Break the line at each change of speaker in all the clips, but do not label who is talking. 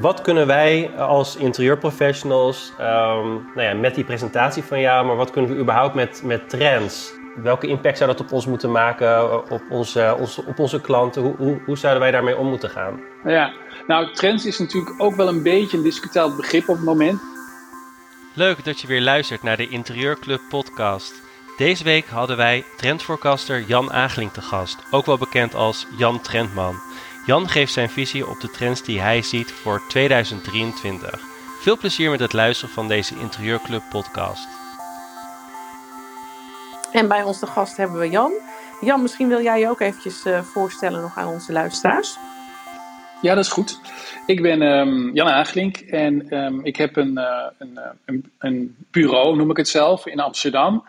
wat kunnen wij als interieurprofessionals um, nou ja, met die presentatie van jou, maar wat kunnen we überhaupt met, met trends? Welke impact zou dat op ons moeten maken, op onze, onze, op onze klanten? Hoe, hoe, hoe zouden wij daarmee om moeten gaan?
Ja, nou, trends is natuurlijk ook wel een beetje een discutabel begrip op het moment.
Leuk dat je weer luistert naar de Interieurclub podcast. Deze week hadden wij trendforecaster Jan Ageling te gast, ook wel bekend als Jan Trendman. Jan geeft zijn visie op de trends die hij ziet voor 2023. Veel plezier met het luisteren van deze Interieurclub podcast.
En bij ons de gast hebben we Jan. Jan, misschien wil jij je ook eventjes uh, voorstellen nog aan onze luisteraars.
Ja, dat is goed. Ik ben um, Jan Agelink en um, ik heb een, uh, een, een, een, bureau, noem ik het zelf, in Amsterdam.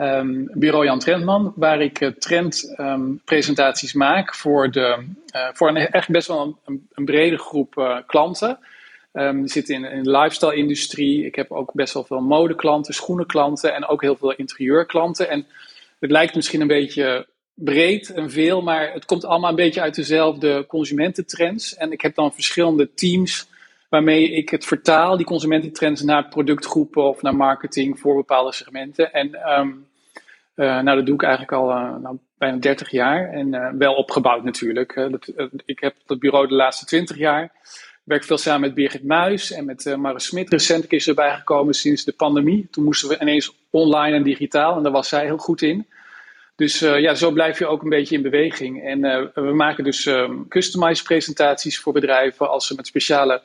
Um, bureau Jan Trendman, waar ik uh, trendpresentaties maak voor, de, uh, voor een, echt best wel een, een brede groep klanten. Um, ik zit in, in de lifestyle-industrie. Ik heb ook best wel veel modeklanten, schoenenklanten en ook heel veel interieurklanten. En het lijkt misschien een beetje breed en veel, maar het komt allemaal een beetje uit dezelfde consumententrends. En ik heb dan verschillende teams waarmee ik het vertaal, die consumententrends, naar productgroepen of naar marketing voor bepaalde segmenten. En nou, dat doe ik eigenlijk al uh, nou, bijna 30 jaar en uh, wel opgebouwd natuurlijk. Ik heb dat bureau de laatste 20 jaar. Werk veel samen met Birgit Muis en met uh, Maris Smit. Recent is erbij gekomen sinds de pandemie. Toen moesten we ineens online en digitaal en daar was zij heel goed in. Dus ja, zo blijf je ook een beetje in beweging. En we maken dus um, customized presentaties voor bedrijven als ze met speciale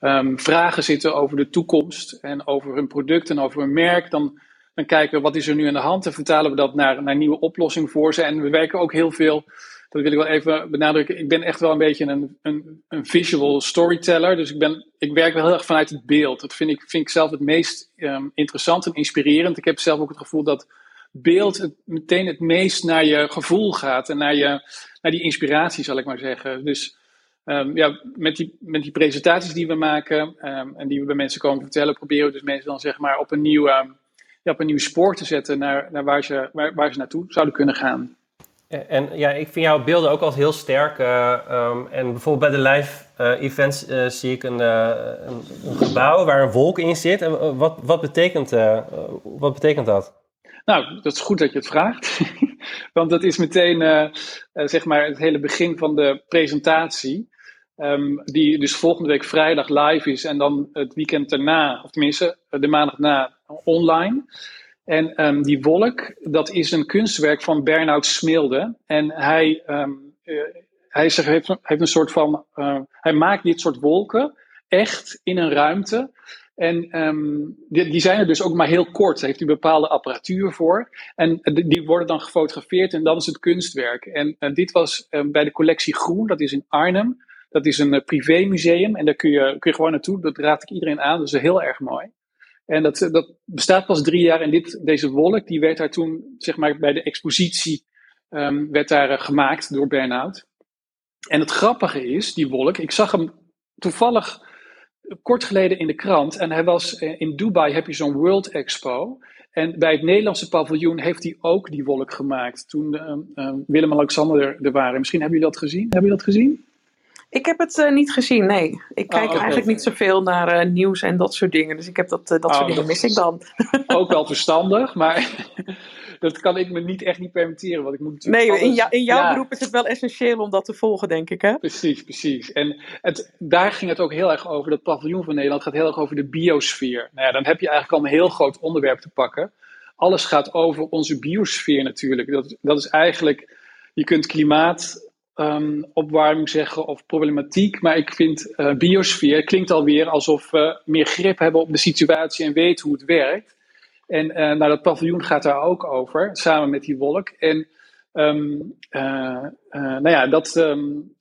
um, vragen zitten over de toekomst en over hun product en over hun merk. Dan, dan kijken we wat is er nu aan de hand en vertalen we dat naar, naar nieuwe oplossingen voor ze. En we werken ook heel veel dat wil ik wel even benadrukken. Ik ben echt wel een beetje een, een, een visual storyteller. Dus ik, ben, ik werk wel heel erg vanuit het beeld. Dat vind ik, vind ik zelf het meest um, interessant en inspirerend. Ik heb zelf ook het gevoel dat beeld het, meteen het meest naar je gevoel gaat. En naar, je, naar die inspiratie, zal ik maar zeggen. Dus um, ja, met die, met die presentaties die we maken um, en die we bij mensen komen vertellen, proberen we dus mensen dan zeg maar op een nieuw, ja, op een nieuw spoor te zetten naar, naar waar, ze, waar, waar ze naartoe zouden kunnen gaan.
En ja, ik vind jouw beelden ook altijd heel sterk. Uh, um, en bijvoorbeeld bij de live uh, events uh, zie ik een, een, een, gebouw waar een wolk in zit. En wat, wat, betekent, wat betekent dat?
Nou, dat is goed dat je het vraagt. Want dat is meteen zeg maar het hele begin van de presentatie. Um, die dus volgende week vrijdag live is en dan het weekend daarna, of tenminste de maandag na online. En um, die wolk, dat is een kunstwerk van Bernhard Smilde. En hij, um, uh, hij zegt, heeft, heeft, een soort van. Uh, hij maakt dit soort wolken echt in een ruimte. En die, die, zijn er dus ook maar heel kort. Daar heeft hij bepaalde apparatuur voor. En die worden dan gefotografeerd en dan is het kunstwerk. En dit was bij de collectie Groen, dat is in Arnhem. Dat is een privémuseum en daar kun je, kun je gewoon naartoe. Dat raad ik iedereen aan. Dat is heel erg mooi. En dat, dat bestaat pas drie jaar. En dit, deze wolk, die werd daar toen, zeg maar, bij de expositie, um, werd daar uh, gemaakt door Bernhout. En het grappige is, die wolk, ik zag hem toevallig kort geleden in de krant. En hij was in Dubai, heb je zo'n World Expo. En bij het Nederlandse paviljoen heeft hij ook die wolk gemaakt. Toen uh, Willem-Alexander er, er waren. Misschien hebben jullie dat gezien? Hebben jullie dat gezien?
Ik heb het uh, niet gezien, nee. Ik kijk oh, eigenlijk niet zoveel naar uh, nieuws en dat soort dingen. Dus ik heb dat, uh, dat oh, soort dingen mis ik dan.
Ook wel verstandig, maar dat kan ik me niet echt niet permitteren. Want ik moet
nee, alles... in, jou, in jouw ja. beroep is het wel essentieel om dat te volgen, denk ik, hè?
Precies, precies. En het, daar ging het ook heel erg over. Dat paviljoen van Nederland gaat heel erg over de biosfeer. Nou ja, dan heb je eigenlijk al een heel groot onderwerp te pakken. Alles gaat over onze biosfeer natuurlijk. Dat, dat is eigenlijk, je kunt klimaat um, opwarming zeggen of problematiek. Maar ik vind uh, biosfeer klinkt alweer alsof we meer grip hebben op de situatie en weten hoe het werkt. En uh, nou, dat paviljoen gaat daar ook over, samen met die wolk. En um, uh, nou ja, dat, um,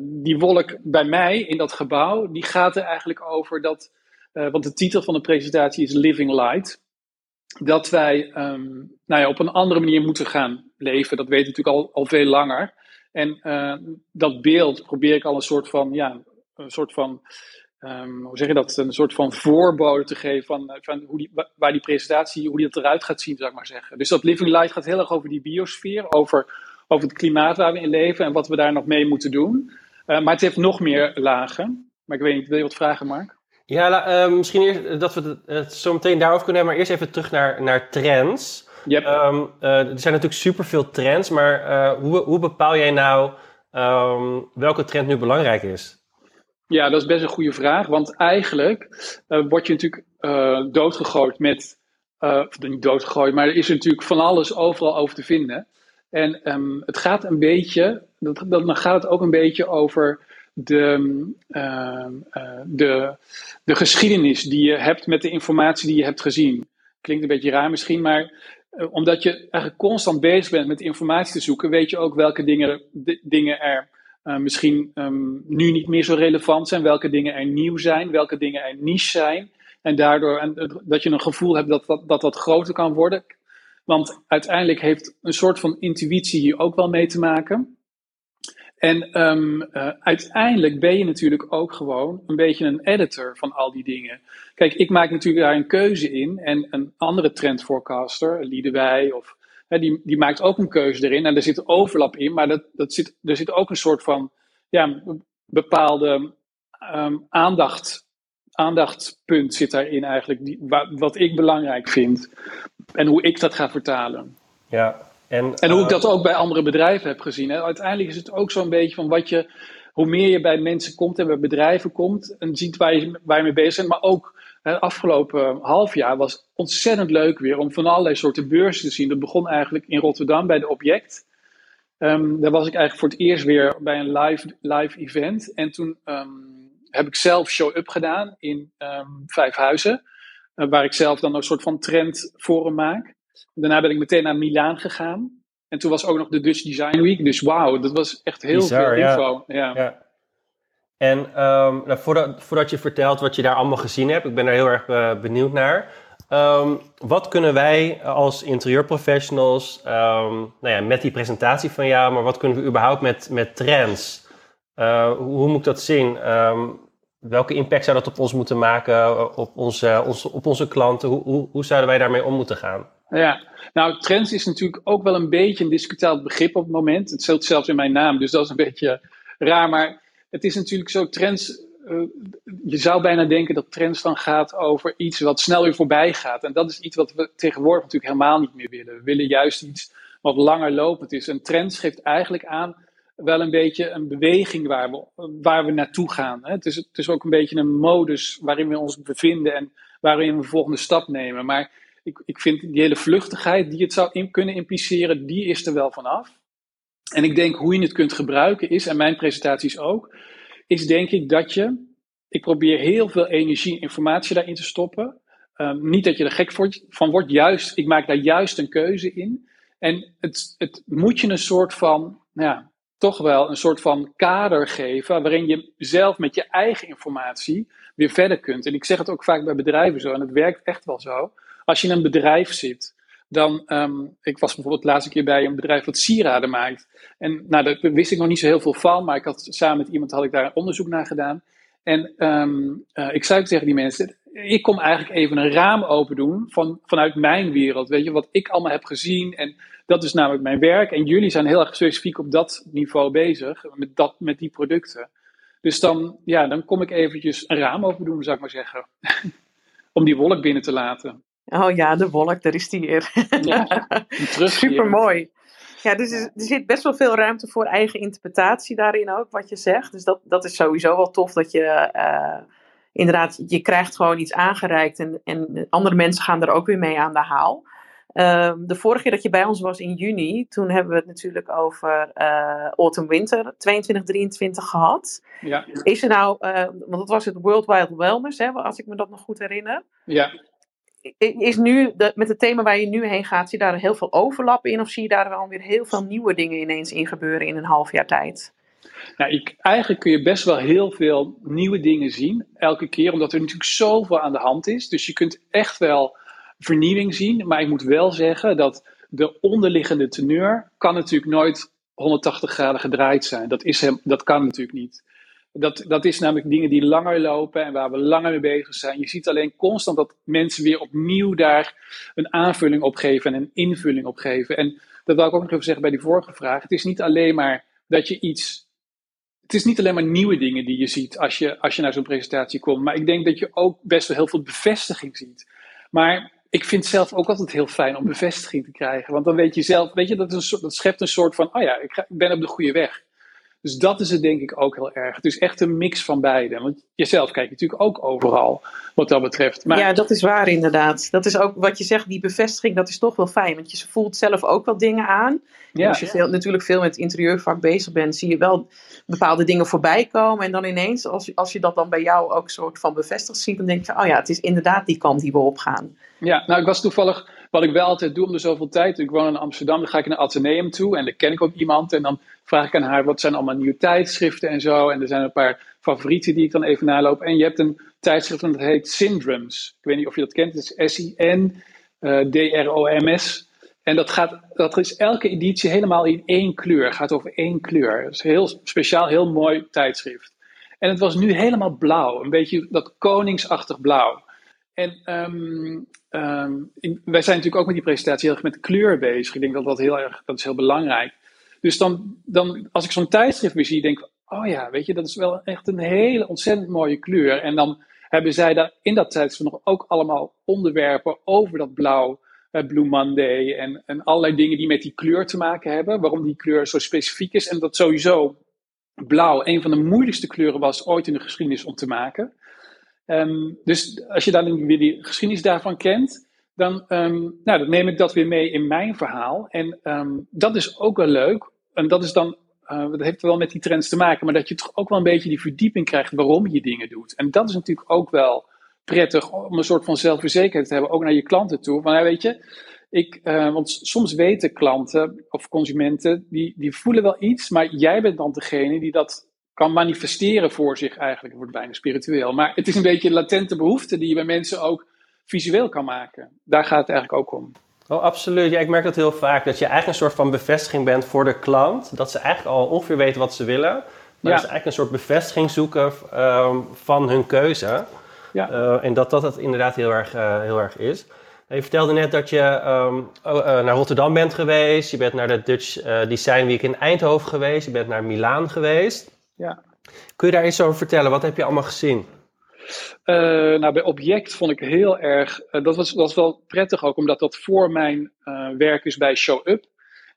die wolk bij mij in dat gebouw, die gaat er eigenlijk over dat, want de titel van de presentatie is Living Light. Dat wij nou ja, op een andere manier moeten gaan leven. Dat weten we natuurlijk al, al veel langer. En uh, dat beeld probeer ik al een soort van, ja, een soort van, um, hoe zeg je dat, een soort van voorbode te geven van, van hoe die, waar die presentatie, hoe die dat eruit gaat zien, zou ik maar zeggen. Dus dat Living Light gaat heel erg over die biosfeer, over, over het klimaat waar we in leven en wat we daar nog mee moeten doen. Uh, maar het heeft nog meer lagen. Maar ik weet niet, wil je wat vragen, Mark?
Ja, misschien eerst dat we het zo meteen daarover kunnen hebben, maar eerst even terug naar, naar trends. Yep. Um, uh, er zijn natuurlijk superveel trends, maar uh, hoe, hoe bepaal jij nou um, welke trend nu belangrijk is?
Ja, dat is best een goede vraag, want eigenlijk uh, word je natuurlijk doodgegooid met, of niet doodgegooid, maar er is natuurlijk van alles overal over te vinden. En um, het gaat een beetje, dat, dan gaat het ook een beetje over de, uh, uh, de, de geschiedenis die je hebt met de informatie die je hebt gezien. Klinkt een beetje raar misschien, maar uh, omdat je eigenlijk constant bezig bent met informatie te zoeken, weet je ook welke dingen, dingen er misschien um, nu niet meer zo relevant zijn, welke dingen er nieuw zijn, welke dingen er niche zijn. En daardoor en, dat je een gevoel hebt dat dat, dat dat groter kan worden. Want uiteindelijk heeft een soort van intuïtie hier ook wel mee te maken. En um, uh, uiteindelijk ben je natuurlijk ook gewoon een beetje een editor van al die dingen. Kijk, ik maak natuurlijk daar een keuze in. En een andere trendforecaster, Liedewij, of, die, die maakt ook een keuze erin. En er zit overlap in, maar dat, dat zit, er zit ook een soort van ja, bepaalde um, aandacht, aandachtspunt zit daarin eigenlijk. Die, wat ik belangrijk vind. En hoe ik dat ga vertalen.
Ja,
en, en hoe ik dat ook bij andere bedrijven heb gezien. Hè. Uiteindelijk is het ook zo'n beetje van wat je, hoe meer je bij mensen komt en bij bedrijven komt en ziet waar je, waar je mee bezig bent. Maar ook het afgelopen half jaar was ontzettend leuk weer om van allerlei soorten beurzen te zien. Dat begon eigenlijk in Rotterdam bij de Object. Um, daar was ik eigenlijk voor het eerst weer bij een live, live event. En toen um, heb ik zelf show-up gedaan in um, Vijfhuizen. Uh, waar ik zelf dan een soort van trendforum maak. Daarna ben ik meteen naar Milaan gegaan. En toen was ook nog de Dutch Design Week. Dus wauw, dat was echt heel veel info. Ja. ja.
En um, nou, voordat, voordat je vertelt wat je daar allemaal gezien hebt, ik ben er heel erg uh, benieuwd naar. Um, wat kunnen wij als interieurprofessionals, um, nou ja, met die presentatie van jou, maar wat kunnen we überhaupt met, met trends? Uh, hoe, moet ik dat zien? welke impact zou dat op ons moeten maken, op onze, onze, op onze klanten? Hoe, hoe, hoe zouden wij daarmee om moeten gaan?
Ja, nou, trends is natuurlijk ook wel een beetje een discutabel begrip op het moment. Het zit zelfs in mijn naam, dus dat is een beetje raar. Maar het is natuurlijk zo, trends. Uh, je zou bijna denken dat trends dan gaat over iets wat snel weer voorbij gaat. En dat is iets wat we tegenwoordig natuurlijk helemaal niet meer willen. We willen juist iets wat langer lopend is. En trends geeft eigenlijk aan wel een beetje een beweging waar we, waar we naartoe gaan. Het is, het is ook een beetje een modus waarin we ons bevinden en waarin we de volgende stap nemen. Maar ik, ik vind die hele vluchtigheid die het zou kunnen impliceren, die is er wel vanaf. En ik denk hoe je het kunt gebruiken is, en mijn presentaties ook, is denk ik dat je, ik probeer heel veel energie en informatie daarin te stoppen. Um, niet dat je er gek van wordt, juist, ik maak daar juist een keuze in. En het, het moet je een soort van, nou ja, toch wel een soort van kader geven, waarin je zelf met je eigen informatie weer verder kunt. En ik zeg het ook vaak bij bedrijven zo, en het werkt echt wel zo. Als je in een bedrijf zit, dan, um, ik was bijvoorbeeld de laatste keer bij een bedrijf wat sieraden maakt. En nou, daar wist ik nog niet zo heel veel van, maar ik had samen met iemand had ik daar onderzoek naar gedaan. En um, uh, ik zei tegen die mensen, ik kom eigenlijk even een raam open doen van, vanuit mijn wereld. Weet je, wat ik allemaal heb gezien. En dat is namelijk mijn werk. En jullie zijn heel erg specifiek op dat niveau bezig, met, dat, met die producten. Dus dan, ja, dan kom ik eventjes een raam open doen, zou ik maar zeggen. Om die wolk binnen te laten.
Oh ja, de wolk, daar is die weer. Ja, Super mooi. Ja, dus er zit best wel veel ruimte voor eigen interpretatie daarin ook, wat je zegt. Dus dat, dat is sowieso wel tof dat je uh, inderdaad, je krijgt gewoon iets aangereikt en, en andere mensen gaan er ook weer mee aan de haal. Uh, de vorige keer dat je bij ons was in juni, toen hebben we het natuurlijk over uh, autumn-winter 22-23 gehad. Ja. Is er nou, uh, want dat was het World Wild Wellness, hè, als ik me dat nog goed herinner.
Ja
is nu, met het thema waar je nu heen gaat, zie je daar heel veel overlap in? Of zie je daar wel weer heel veel nieuwe dingen ineens in gebeuren in een half jaar tijd?
Nou, ik, eigenlijk kun je best wel heel veel nieuwe dingen zien, elke keer, omdat er natuurlijk zoveel aan de hand is. Dus je kunt echt wel vernieuwing zien. Maar ik moet wel zeggen dat de onderliggende teneur kan natuurlijk nooit 180 graden gedraaid zijn. Dat, is hem, dat kan natuurlijk niet. Dat, dat is namelijk dingen die langer lopen en waar we langer mee bezig zijn. Je ziet alleen constant dat mensen weer opnieuw daar een aanvulling op geven en een invulling op geven. En dat wil ik ook nog even zeggen bij die vorige vraag. Het is niet alleen maar dat je iets het is niet alleen maar nieuwe dingen die je ziet als je, als je naar zo'n presentatie komt. Maar ik denk dat je ook best wel heel veel bevestiging ziet. Maar ik vind zelf ook altijd heel fijn om bevestiging te krijgen. Want dan weet je zelf, weet je, dat, is een, dat schept een soort van, oh ja, ik ben op de goede weg. Dus dat is het denk ik ook heel erg. Het is echt een mix van beide. Want jezelf kijkt natuurlijk ook overal wat dat betreft.
Maar... Ja, dat is waar inderdaad. Dat is ook wat je zegt, die bevestiging, dat is toch wel fijn. Want je voelt zelf ook wel dingen aan. Ja, als je veel, natuurlijk veel met het interieurvak bezig bent, zie je wel bepaalde dingen voorbij komen. En dan ineens, als, als je dat dan bij jou ook soort van bevestigd ziet, dan denk je, oh ja, het is inderdaad die kant die we opgaan.
Ja, nou ik was toevallig, wat ik wel altijd doe om de zoveel tijd, ik woon in Amsterdam, dan ga ik naar Atheneum toe en dan ken ik ook iemand en dan vraag ik aan haar wat zijn allemaal nieuwe tijdschriften en zo. En er zijn een paar favorieten die ik dan even naloop. En je hebt een tijdschrift dat heet Syndromes. Ik weet niet of je dat kent, het is S-I-N-D-R-O-M-S. En dat, gaat, dat is elke editie helemaal in één kleur. Gaat over één kleur. Het is een heel speciaal, heel mooi tijdschrift. En het was nu helemaal blauw. Een beetje dat koningsachtig blauw. En ehm, wij zijn natuurlijk ook met die presentatie heel erg met kleur bezig. Ik denk dat dat heel erg, dat is heel belangrijk. Dus dan, dan als ik zo'n tijdschrift weer zie, denk ik, oh ja, weet je, dat is wel echt een hele ontzettend mooie kleur. En dan hebben zij daar in dat tijdschrift nog ook allemaal onderwerpen over dat blauw, uh, Blue Monday en, en allerlei dingen die met die kleur te maken hebben. Waarom die kleur zo specifiek is en dat sowieso blauw een van de moeilijkste kleuren was ooit in de geschiedenis om te maken. Um, dus als je dan weer die geschiedenis daarvan kent, dan, um, nou, dan neem ik dat weer mee in mijn verhaal. En um, dat is ook wel leuk. En dat is dan, uh, dat heeft wel met die trends te maken, maar dat je toch ook wel een beetje die verdieping krijgt waarom je dingen doet. En dat is natuurlijk ook wel prettig om een soort van zelfverzekerdheid te hebben, ook naar je klanten toe. Want ja, weet je, ik, uh, want soms weten klanten of consumenten, die, die voelen wel iets, maar jij bent dan degene die dat kan manifesteren voor zich eigenlijk. Het wordt bijna spiritueel. Maar het is een beetje een latente behoefte die je bij mensen ook visueel kan maken. Daar gaat het eigenlijk ook om.
Oh, absoluut. Ja, ik merk dat heel vaak. Dat je eigenlijk een soort van bevestiging bent voor de klant. Dat ze eigenlijk al ongeveer weten wat ze willen. Maar ja. dat ze eigenlijk een soort bevestiging zoeken um, van hun keuze. Ja. Uh, en dat dat het inderdaad heel erg, uh, heel erg is. Je vertelde net dat je um, uh, naar Rotterdam bent geweest. Je bent naar de Dutch Design Week in Eindhoven geweest. Je bent naar Milaan geweest. Ja. Kun je daar iets over vertellen? Wat heb je allemaal gezien?
Uh, nou, bij Object vond ik heel erg. Uh, dat, was, was wel prettig ook, omdat dat voor mijn uh, werk is bij Show Up.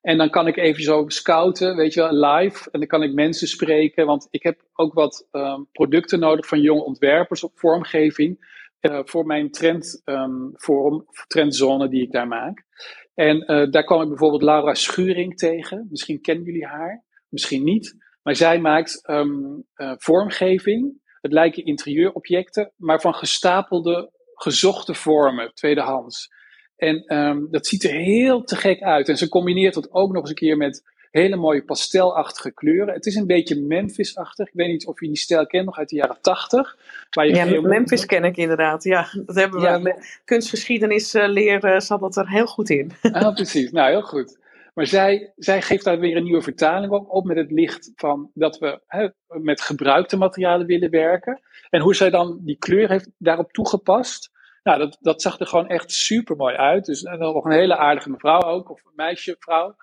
En dan kan ik even zo scouten, weet je wel, live. En dan kan ik mensen spreken, want ik heb ook wat um, producten nodig van jonge ontwerpers op vormgeving. voor mijn trendforum, um, trendzone die ik daar maak. En daar kwam ik bijvoorbeeld Laura Schuring tegen. Misschien kennen jullie haar, misschien niet. Maar zij maakt um, vormgeving het lijken interieurobjecten, maar van gestapelde, gezochte vormen, tweedehands. En um, dat ziet er heel te gek uit. En ze combineert dat ook nog eens een keer met hele mooie pastelachtige kleuren. Het is een beetje Memphis-achtig. Ik weet niet of je die stijl kent, nog uit de jaren tachtig.
Ja, Memphis ken ik inderdaad. Ja, dat hebben we met kunstgeschiedenis uh, leren, zat dat er heel goed in.
Ah, precies. Nou, heel goed. Maar zij, zij geeft daar weer een nieuwe vertaling op, met het licht van dat we hè, met gebruikte materialen willen werken. En hoe zij dan die kleur heeft daarop toegepast. Nou, dat, dat zag er gewoon echt super mooi uit. Dus en nog een hele aardige mevrouw ook, of een meisje, vrouw.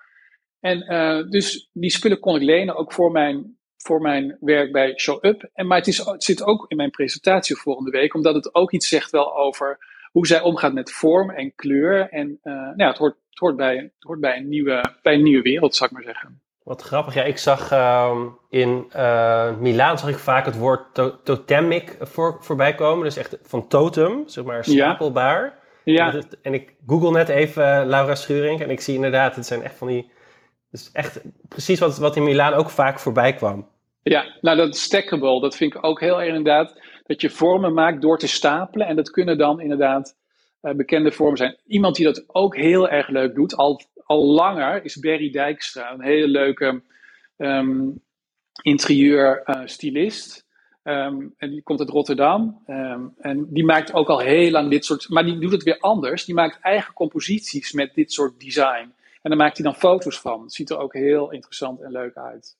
En uh, dus die spullen kon ik lenen ook voor mijn, voor mijn werk bij Show Up. En, maar het, is, zit ook in mijn presentatie volgende week, omdat het ook iets zegt wel over hoe zij omgaat met vorm en kleur. En uh, nou ja, het hoort het hoort bij, het hoort bij, een, nieuwe, bij een nieuwe wereld, zou ik maar zeggen.
Wat grappig. Ja, ik zag uh, in uh, Milaan zag ik vaak het woord to totemic voor, voorbij komen. Dus echt van totem, zeg maar stapelbaar. Ja. ja. En, ik google net even uh, Laura Schuring en ik zie inderdaad, het zijn echt van die... Dus echt precies wat, wat in Milaan ook vaak voorbij kwam.
Ja, nou dat stackable, dat vind ik ook heel erg inderdaad. Dat je vormen maakt door te stapelen. En dat kunnen dan inderdaad bekende vormen zijn. Iemand die dat ook heel erg leuk doet, al, al langer, is Berry Dijkstra. Een hele leuke um, interieurstylist. Uh, um, en die komt uit Rotterdam. Um, en die maakt ook al heel lang dit soort. Maar die doet het weer anders. Die maakt eigen composities met dit soort design. En daar maakt hij dan foto's van. Het ziet er ook heel interessant en leuk uit.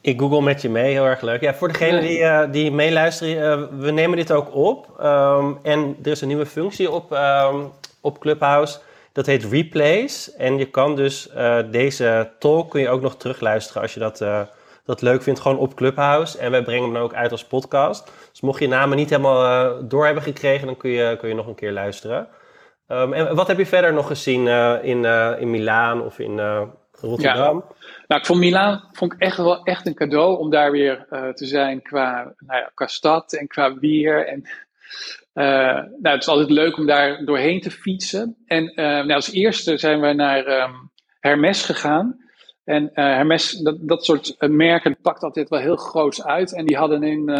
Ik google met je mee, heel erg leuk. Ja, voor degene die, uh, die meeluisteren, uh, we nemen dit ook op. Um, en er is een nieuwe functie op, um, op Clubhouse. Dat heet Replays. En je kan dus uh, deze talk kun je ook nog terugluisteren als je dat dat leuk vindt, gewoon op Clubhouse. En wij brengen hem dan ook uit als podcast. Dus mocht je namen niet helemaal door hebben gekregen, dan kun je, kun je nog een keer luisteren. Ehm, en wat heb je verder nog gezien in, in Milaan of in Rotterdam?
Ja. Nou, ik vond Milaan vond ik echt wel echt een cadeau om daar weer te zijn qua, nou ja, qua stad en qua weer. En uh, nou, het is altijd leuk om daar doorheen te fietsen. En uh, nou, als eerste zijn we naar um, Hermes gegaan. En Hermes, dat, dat soort merken pakt altijd wel heel groots uit. En die hadden in,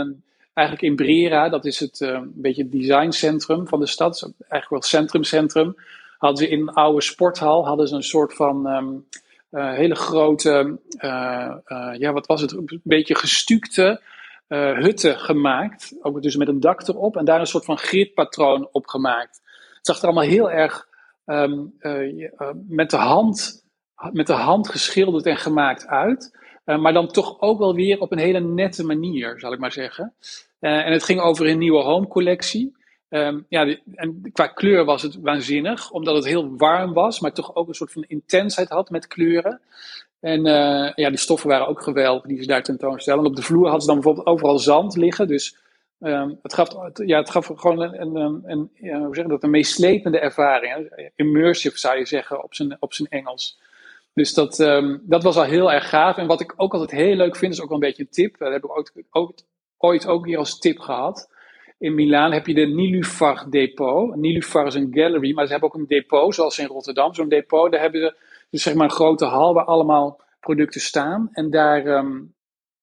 eigenlijk in Brera, dat is het een beetje designcentrum van de stad, eigenlijk wel centrum-centrum, hadden ze in een oude sporthal hadden ze een soort van um, hele grote, ja, wat was het, een beetje gestukte hutten gemaakt. Ook dus met een dak erop. En daar een soort van gridpatroon op gemaakt. Het zag er allemaal heel erg uh, met, de hand, met de hand geschilderd en gemaakt uit. maar dan toch ook wel weer op een hele nette manier, zal ik maar zeggen. en het ging over een nieuwe home collectie. Um, ja, en qua kleur was het waanzinnig, omdat het heel warm was, maar toch ook een soort van intensheid had met kleuren. En uh, ja, die stoffen waren ook geweldig die ze daar tentoonstellen. En op de vloer hadden ze dan bijvoorbeeld overal zand liggen. Dus um, het, gaf, ja, het gaf gewoon een, een, een, hoe zeg dat, een meeslepende ervaring. Immersive zou je zeggen op zijn, op zijn Engels. Dus dat, um, dat was al heel erg gaaf. En wat ik ook altijd heel leuk vind, is ook wel een beetje een tip. Dat heb ik ook, ooit ook hier als tip gehad. In Milaan heb je de Nilufar Depot. Nilufar is een gallery, maar ze hebben ook een depot, zoals in Rotterdam. Zo'n depot, daar hebben ze dus zeg maar een grote hal waar allemaal producten staan. En daar, um,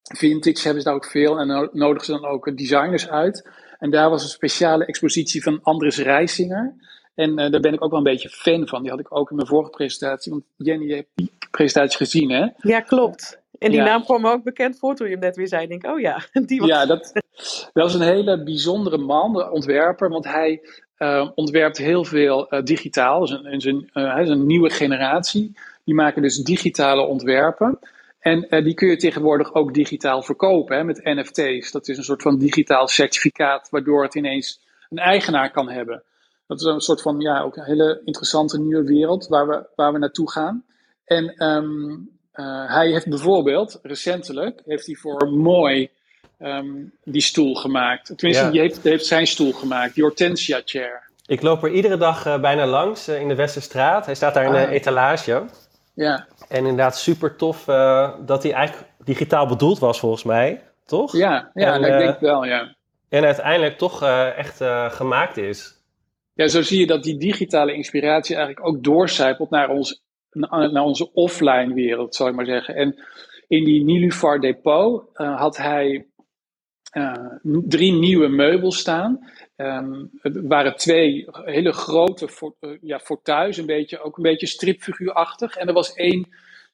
vintage hebben ze daar ook veel. En nodigen ze dan ook designers uit. En daar was een speciale expositie van Andres Reisinger. En uh, daar ben ik ook wel een beetje fan van. Die had ik ook in mijn vorige presentatie. Want Jenny, je hebt die presentatie gezien, hè?
Ja, klopt. En die naam kwam me ook bekend voor toen je hem net weer zei. Ik denk, oh ja, die was...
Ja, dat, dat was een hele bijzondere man, de ontwerper. Want hij uh, ontwerpt heel veel uh, digitaal. Dus een, een, uh, hij is een nieuwe generatie. Die maken dus digitale ontwerpen. En die kun je tegenwoordig ook digitaal verkopen hè, met NFT's. Dat is een soort van digitaal certificaat, waardoor het ineens een eigenaar kan hebben. Dat is een soort van, ja, ook een hele interessante nieuwe wereld waar we, waar we naartoe gaan. En um, hij heeft bijvoorbeeld, recentelijk, heeft hij voor Mooi um, die stoel gemaakt. Tenminste, ja. die heeft, heeft, zijn stoel gemaakt, die Hortensia Chair.
Ik loop er iedere dag uh, bijna langs uh, in de Westerstraat. Hij staat daar in de ah. etalage.
Ja.
En inderdaad super tof dat hij eigenlijk digitaal bedoeld was volgens mij, toch?
Ja, ja en, ik denk wel, ja.
En uiteindelijk toch echt gemaakt is.
Ja, zo zie je dat die digitale inspiratie eigenlijk ook doorcijpelt naar, ons, naar onze offline wereld, zou ik maar zeggen. En in die Nilufar Depot had hij uh, drie nieuwe meubels staan. Um, waren twee hele grote voor, uh, fauteuils, een beetje, ook een beetje stripfiguurachtig. En er was één,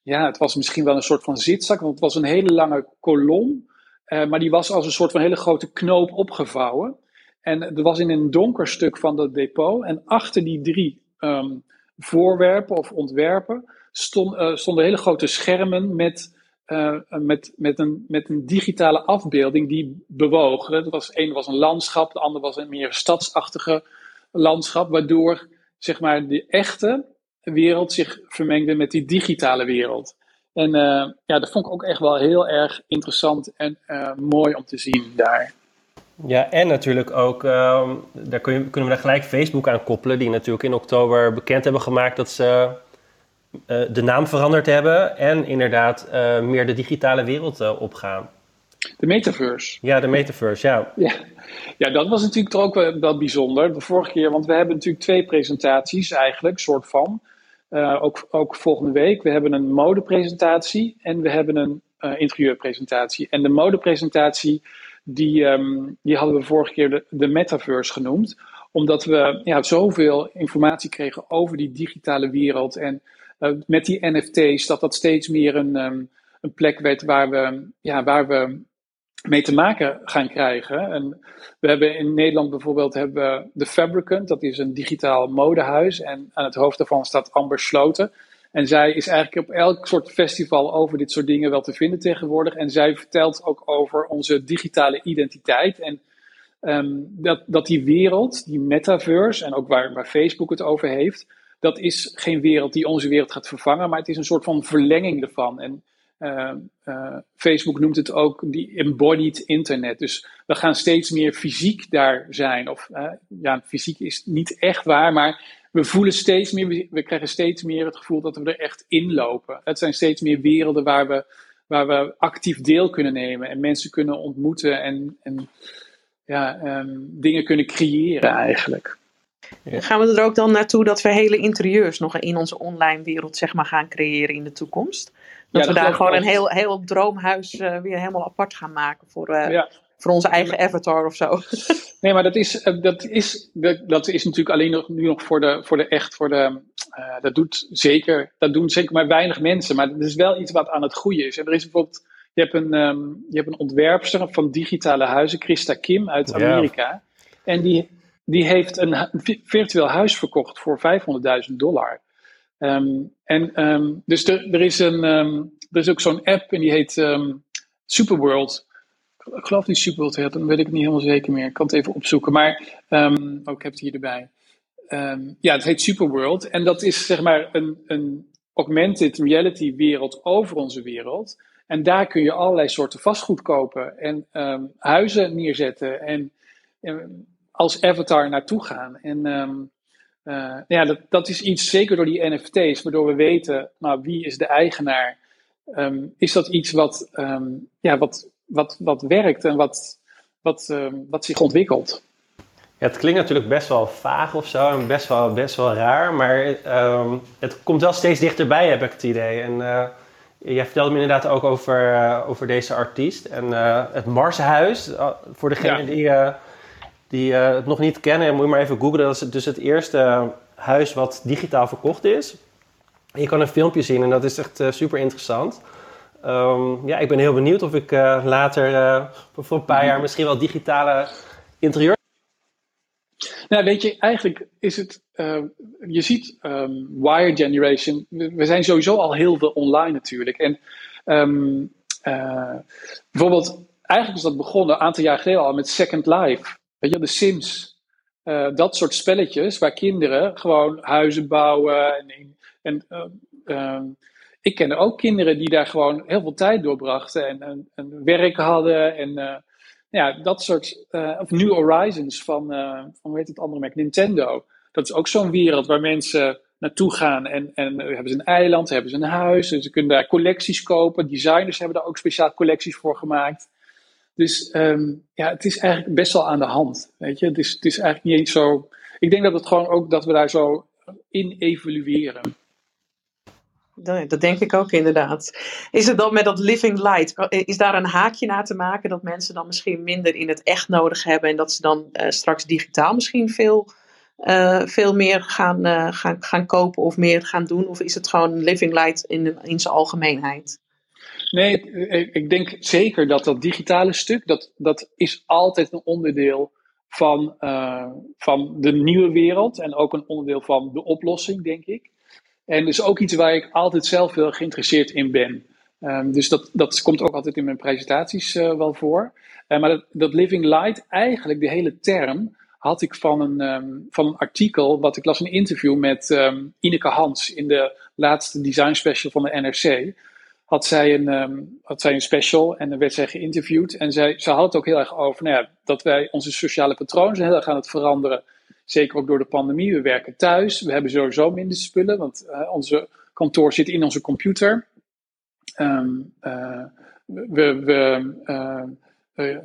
ja, het was misschien wel een soort van zitzak, want het was een hele lange kolom. Maar die was als een soort van hele grote knoop opgevouwen. En er was in een donker stuk van dat depot. En achter die drie um, voorwerpen of ontwerpen stond, stonden hele grote schermen met uh, met, met, een, met een digitale afbeelding die bewoog. Dat was, een was een landschap, de ander was een meer stadsachtige landschap, waardoor zeg maar, de echte wereld zich vermengde met die digitale wereld. En uh, ja, dat vond ik ook echt wel heel erg interessant en mooi om te zien daar.
Ja, en natuurlijk ook, uh, daar kun je, kunnen we daar gelijk Facebook aan koppelen, die natuurlijk in oktober bekend hebben gemaakt dat ze uh, de naam veranderd hebben en inderdaad uh, meer de digitale wereld uh, opgaan.
De metaverse.
Ja, de metaverse, ja.
ja. Ja, dat was natuurlijk toch ook wel, wel, bijzonder. De vorige keer, want we hebben natuurlijk twee presentaties eigenlijk, soort van. ook, ook volgende week. We hebben een modepresentatie en we hebben een interieurpresentatie. En de modepresentatie, die, um, die hadden we vorige keer de, de metaverse genoemd. Omdat we ja, zoveel informatie kregen over die digitale wereld en uh, met die NFT's, dat dat steeds meer een, um, een plek werd waar we, ja, waar we mee te maken gaan krijgen. En we hebben in Nederland bijvoorbeeld hebben we The Fabricant, dat is een digitaal modehuis. En aan het hoofd daarvan staat Amber Sloten. En zij is eigenlijk op elk soort festival over dit soort dingen wel te vinden tegenwoordig. En zij vertelt ook over onze digitale identiteit. En um, dat, dat die wereld, die metaverse, en ook waar, Facebook het over heeft, dat is geen wereld die onze wereld gaat vervangen, maar het is een soort van verlenging ervan. En Facebook noemt het ook die embodied internet. Dus we gaan steeds meer fysiek daar zijn. Of ja, fysiek is niet echt waar, maar we voelen steeds meer, we krijgen steeds meer het gevoel dat we er echt inlopen. Het zijn steeds meer werelden waar we, waar we actief deel kunnen nemen en mensen kunnen ontmoeten en, en ja, ehm, dingen kunnen creëren eigenlijk.
Gaan we er ook dan naartoe dat we hele interieurs nog in onze online wereld zeg maar, gaan creëren in de toekomst? Dat we daar gewoon een heel, heel droomhuis uh, weer helemaal apart gaan maken voor, uh, ja voor onze eigen avatar of zo.
Nee, maar dat is, eh, dat is, dat is natuurlijk alleen nog, nu nog voor de, voor de echt, voor de, uh, dat doet zeker, dat doen zeker maar weinig mensen. Maar het is wel iets wat aan het groeien is. En er is bijvoorbeeld, je hebt een, um, je hebt een ontwerpster van digitale huizen, Christa Kim uit Amerika. En die, die heeft een virtueel huis verkocht voor 500.000 dollar. Um, en um, dus er, er, is een, er is ook zo'n app en die heet Superworld ik geloof die Superworld dan weet ik het niet helemaal zeker meer. Ik kan het even opzoeken. Maar, um, oh, ik heb het hier erbij. Um, ja, het heet Superworld. En dat is zeg maar een, een augmented reality wereld over onze wereld. En daar kun je allerlei soorten vastgoed kopen en um, huizen neerzetten en als avatar naartoe gaan. En uh, ja, dat, dat is iets, zeker door die NFT's, waardoor we weten, nou, wie is de eigenaar? Is dat iets wat, ja, wat, wat, wat werkt en wat, wat, uh, wat zich ontwikkelt.
Ja, het klinkt natuurlijk best wel vaag of zo en best wel, best wel raar, maar um, het komt wel steeds dichterbij, heb ik het idee. En uh, jij vertelde me inderdaad ook over, uh, over deze artiest. En uh, het Marshuis, voor degenen ja. die, die het nog niet kennen, moet je maar even googlen. Dat is dus het eerste huis wat digitaal verkocht is. Je kan een filmpje zien en dat is echt super interessant. Um, ja, ik ben heel benieuwd of ik uh, later, uh, voor een paar jaar, misschien wel digitale interieur.
Nou, weet je, eigenlijk is het. Uh, je ziet um, Wire Generation. We zijn sowieso al heel veel online natuurlijk. En um, bijvoorbeeld, eigenlijk is dat begonnen een aantal jaar geleden al met Second Life. Weet je, de Sims. dat soort spelletjes waar kinderen gewoon huizen bouwen en. en ik kende ook kinderen die daar gewoon heel veel tijd doorbrachten en, en, en werk hadden. En uh, ja, dat soort. Uh, of New Horizons van, uh, van hoe heet het andere merk? Nintendo. Dat is ook zo'n wereld waar mensen naartoe gaan. En, en hebben ze een eiland, hebben ze een huis. Ze kunnen daar collecties kopen. Designers hebben daar ook speciaal collecties voor gemaakt. Dus um, ja, het is eigenlijk best wel aan de hand. Weet je, het is, het is eigenlijk niet eens zo. Ik denk dat het gewoon ook dat we daar zo in evolueren.
Dat denk ik ook inderdaad. Is het dan met dat living light, is daar een haakje naar te maken dat mensen dan misschien minder in het echt nodig hebben en dat ze dan uh, straks digitaal misschien veel, uh, veel meer gaan, gaan, gaan kopen of meer gaan doen? Of is het gewoon living light in, in zijn algemeenheid?
Nee, ik denk zeker dat dat digitale stuk, dat, dat is altijd een onderdeel van, van de nieuwe wereld en ook een onderdeel van de oplossing, denk ik. En dus ook iets waar ik altijd zelf heel geïnteresseerd in ben. Um, dus dat, dat komt ook altijd in mijn presentaties uh, wel voor. Uh, maar dat, dat, living light, eigenlijk de hele term, had ik van een, um, van een artikel, wat ik las een interview met um, Ineke Hans in de laatste design special van de NRC. Had zij een, had zij een special en dan werd zij geïnterviewd. En zij, ze had het ook heel erg over nou ja, dat wij onze sociale patronen heel erg aan het veranderen Zeker ook door de pandemie. We werken thuis. We hebben sowieso minder spullen, want uh, onze kantoor zit in onze computer. Um, uh, we, we, uh,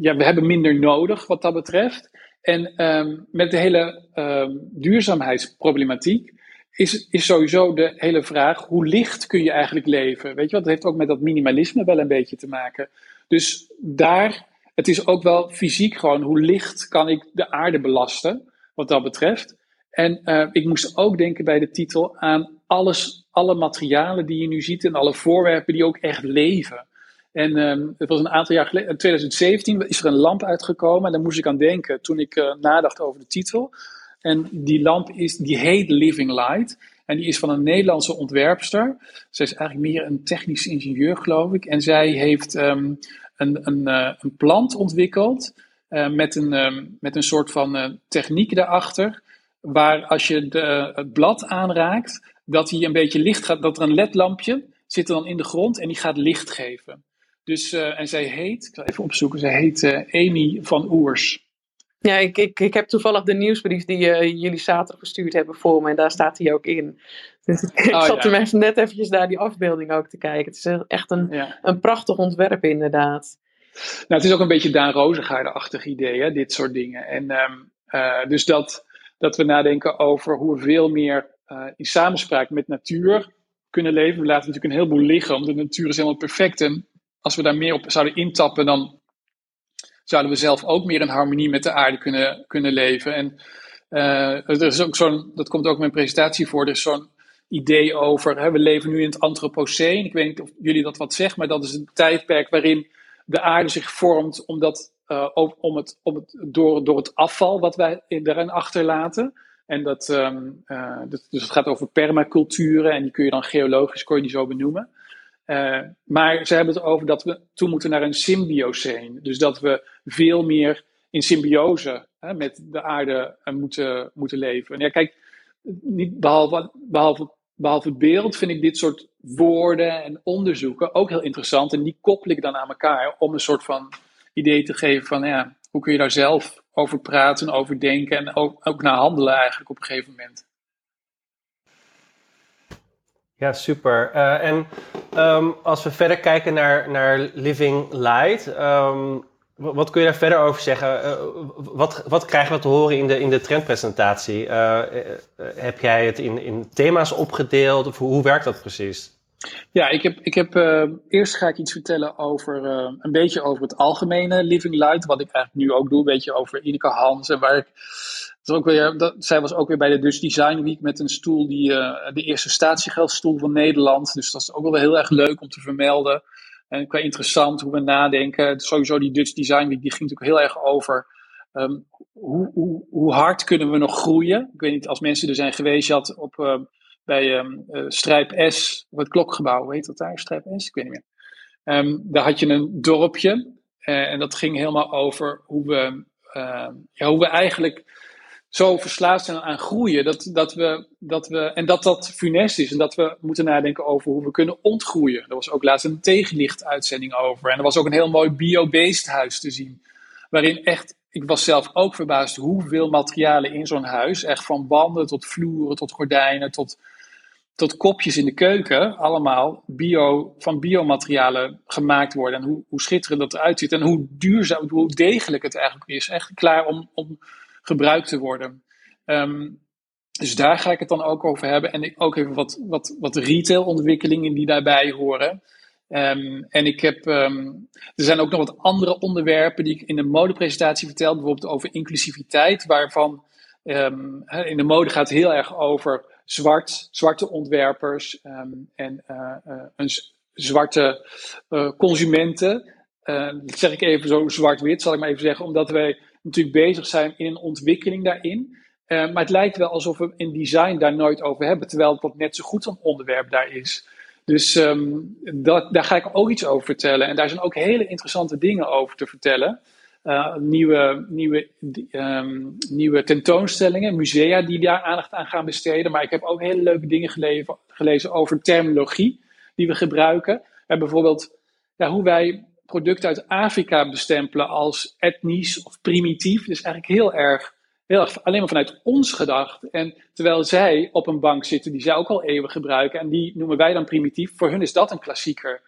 ja, we hebben minder nodig wat dat betreft. En um, met de hele um, duurzaamheidsproblematiek is, is sowieso de hele vraag: hoe licht kun je eigenlijk leven? Weet je wat? Dat heeft ook met dat minimalisme wel een beetje te maken. Dus daar, het is ook wel fysiek gewoon: hoe licht kan ik de aarde belasten? Wat dat betreft. En uh, ik moest ook denken bij de titel aan alles, alle materialen die je nu ziet en alle voorwerpen die ook echt leven. En um, het was een aantal jaar geleden, in 2017 is er een lamp uitgekomen en daar moest ik aan denken toen ik uh, nadacht over de titel. En die lamp is, die heet Living Light. En die is van een Nederlandse ontwerpster. Zij is eigenlijk meer een technisch ingenieur, geloof ik. En zij heeft um, een, een, uh, een plant ontwikkeld uh, met, een, uh, met een soort van uh, techniek daarachter. Waar als je de, het blad aanraakt, dat hij een beetje licht gaat, dat er een ledlampje zit dan in de grond en die gaat licht geven. Dus, uh, en zij heet, ik zal even opzoeken, zij heet Amy van Oers.
Ja, ik, ik, ik heb toevallig de nieuwsbrief die jullie zaterdag gestuurd hebben voor me en daar staat hij ook in. Dus ik, ik oh, zat ja. net eventjes naar die afbeelding ook te kijken. Het is echt een, ja. een prachtig ontwerp inderdaad.
Nou, het is ook een beetje Daan Rozengaarde-achtig idee, hè, dit soort dingen. En um, dus dat, dat we nadenken over hoe we veel meer in samenspraak met natuur kunnen leven. We laten natuurlijk een heleboel liggen, omdat de natuur is helemaal perfect. En als we daar meer op zouden intappen, dan zouden we zelf ook meer in harmonie met de aarde kunnen, kunnen leven. En uh, er is ook zo'n, dat komt ook in mijn presentatie voor, er is zo'n idee over, hè, we leven nu in het Anthropoceen. Ik weet niet of jullie dat wat zeggen, maar dat is een tijdperk waarin de aarde zich vormt omdat, uh, om het, om het, door, door het afval wat wij erin achterlaten. En dat, um, uh, dat, dus het gaat over permaculturen en die kun je dan geologisch kon je die zo benoemen. Uh, maar ze hebben het over dat we toe moeten naar een symbioseen. Dus dat we veel meer in symbiose hè, met de aarde moeten, moeten leven. En ja, kijk, niet, behalve, behalve, behalve beeld vind ik dit soort woorden en onderzoeken ook heel interessant. En die koppel ik dan aan elkaar om een soort van idee te geven van ja, hoe kun je daar zelf over praten, over denken en ook, ook naar handelen eigenlijk op een gegeven moment.
Ja, super. Uh, en um, als we verder kijken naar, naar Living Light, um, wat kun je daar verder over zeggen? Uh, wat, wat krijgen we te horen in de, in de trendpresentatie? Uh, heb jij het in, in thema's opgedeeld of hoe, hoe werkt dat precies?
Ja, ik heb, ik heb eerst ga ik iets vertellen over een beetje over het algemene Living Light, wat ik eigenlijk nu ook doe, een beetje over Ineke Hans en waar ik ook weer, dat, zij was ook weer bij de Dutch Design Week met een stoel die de eerste statiegeldstoel van Nederland, dus dat is ook wel heel erg leuk om te vermelden en qua interessant hoe we nadenken. Sowieso die Dutch Design die ging natuurlijk heel erg over um, hoe, hoe, hoe hard kunnen we nog groeien. Ik weet niet, als mensen er zijn geweest, je had op bij um, Strijp S, of het klokgebouw, heet dat daar? Strijp S? Ik weet niet meer. Daar had je een dorpje uh, en dat ging helemaal over hoe we, hoe we eigenlijk zo verslaafd zijn aan groeien. Dat, dat we, dat we, en dat dat funest is en dat we moeten nadenken over hoe we kunnen ontgroeien. Er was ook laatst een tegenlicht-uitzending over. En er was ook een heel mooi bio-based huis te zien. Waarin echt, ik was zelf ook verbaasd hoeveel materialen in zo'n huis, echt van wanden tot vloeren, tot gordijnen, tot tot kopjes in de keuken allemaal bio, van biomaterialen gemaakt worden. En hoe, hoe schitterend dat eruit ziet. En hoe duurzaam, hoe degelijk het eigenlijk is. Echt klaar om, om gebruikt te worden. Um, dus daar ga ik het dan ook over hebben. En ook even wat, wat, wat retailontwikkelingen die daarbij horen. Um, en ik heb, um, er zijn ook nog wat andere onderwerpen die ik in de modepresentatie vertel. Bijvoorbeeld over inclusiviteit, waarvan in de mode gaat het heel erg over zwart, zwarte ontwerpers en uh, uh, een zwarte uh, consumenten. dat zeg ik even zo zwart-wit, zal ik maar even zeggen, omdat wij natuurlijk bezig zijn in een ontwikkeling daarin. maar het lijkt wel alsof we in design daar nooit over hebben, terwijl het net zo goed een onderwerp daar is. Dus um, dat, daar ga ik ook iets over vertellen. En daar zijn ook hele interessante dingen over te vertellen. Uh, nieuwe, nieuwe, um, nieuwe tentoonstellingen, musea die daar aandacht aan gaan besteden. Maar ik heb ook hele leuke dingen gelezen, over terminologie die we gebruiken. We hebben bijvoorbeeld ja, hoe wij producten uit Afrika bestempelen als etnisch of primitief. Dus eigenlijk heel erg, heel erg alleen maar vanuit ons gedacht. En terwijl zij op een bank zitten die zij ook al eeuwen gebruiken en die noemen wij dan primitief, voor hun is dat een klassieker.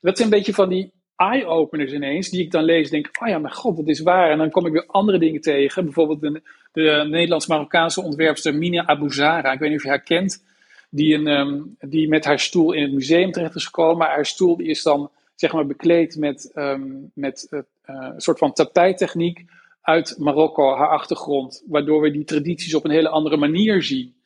Dat zijn een beetje van die eye-openers ineens, die ik dan lees, denk oh ja, mijn god, dat is waar. En dan kom ik weer andere dingen tegen. Bijvoorbeeld de, de Nederlands-Marokkaanse ontwerpster Mina Abouzara. Ik weet niet of je haar kent. Die, een, um, die met haar stoel in het museum terecht is gekomen. Maar haar stoel die is dan zeg maar bekleed met, um, met uh, een soort van tapijttechniek uit Marokko, haar achtergrond. Waardoor we die tradities op een hele andere manier zien.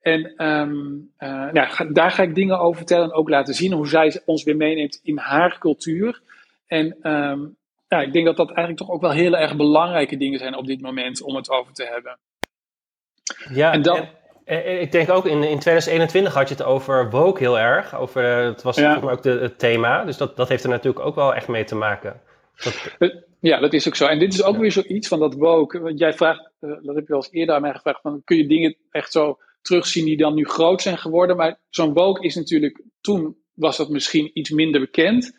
En um, uh, nou, daar ga ik dingen over vertellen en ook laten zien hoe zij ons weer meeneemt in haar cultuur. En um, ja, ik denk dat dat eigenlijk toch ook wel heel erg belangrijke dingen zijn op dit moment om het over te hebben.
Ja, en dan, ik denk ook in, in 2021 had je het over woke heel erg. Over, het was ja. ook de, het thema. Dus dat, dat heeft er natuurlijk ook wel echt mee te maken.
Dat... Ja, dat is ook zo. En dit is ook weer zoiets van dat woke. Want jij vraagt, dat heb je wel eens eerder aan mij gevraagd, van, kun je dingen echt zo terugzien die dan nu groot zijn geworden? Maar zo'n woke is natuurlijk toen was dat misschien iets minder bekend.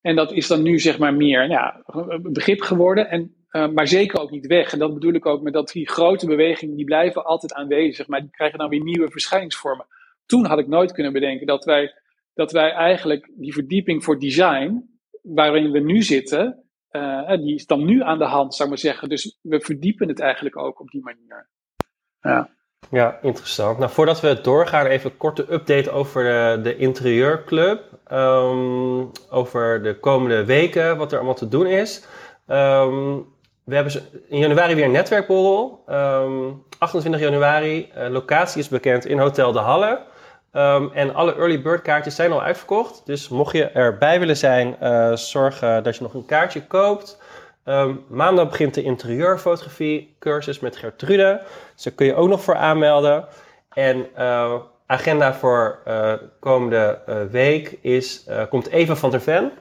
En dat is dan nu zeg maar meer ja, begrip geworden. En, uh, maar zeker ook niet weg. En dat bedoel ik ook met dat die grote bewegingen, die blijven altijd aanwezig. Maar die krijgen dan weer nieuwe verschijningsvormen. Toen had ik nooit kunnen bedenken dat wij, dat wij eigenlijk die verdieping voor design, waarin we nu zitten, uh, die is dan nu aan de hand, zou ik maar zeggen. Dus we verdiepen het eigenlijk ook op die manier.
Ja. Ja, interessant. Nou, voordat we doorgaan, even een korte update over de, de interieurclub. Um, over de komende weken, wat er allemaal te doen is. Um, we hebben in januari weer een netwerkborrel. Um, ehm, 28 januari, uh, locatie is bekend in Hotel De Halle. en alle early bird kaartjes zijn al uitverkocht. Dus mocht je erbij willen zijn, uh, zorg dat je nog een kaartje koopt. Um, maandag begint de interieurfotografie cursus met Gertrude. Dus daar kun je ook nog voor aanmelden. En agenda voor komende week is, komt Eva van der Ven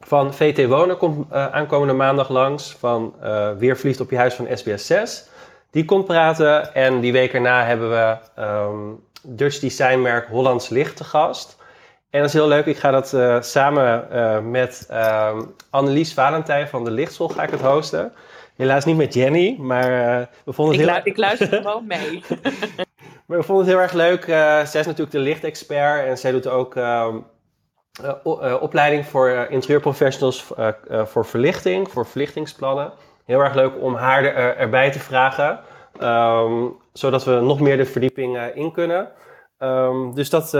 van VT Wonen komt aankomende maandag langs van Weer vliegt op je huis van SBS 6. Die komt praten en die week erna hebben we um, Dutch designmerk Hollands Licht te gast. En dat is heel leuk. Ik ga dat uh, samen uh, met uh, Annelies Valentijn van de Lichtschool ga ik het hosten. Helaas niet met Jenny, maar uh, we vonden het
ik
heel...
ik luister gewoon mee.
maar we vonden het heel erg leuk. zij is natuurlijk de lichtexpert en zij doet ook ehm, opleiding voor interieurprofessionals voor verlichting, voor verlichtingsplannen. Heel erg leuk om haar er, erbij te vragen, um, zodat we nog meer de verdieping in kunnen. Um, dus dat,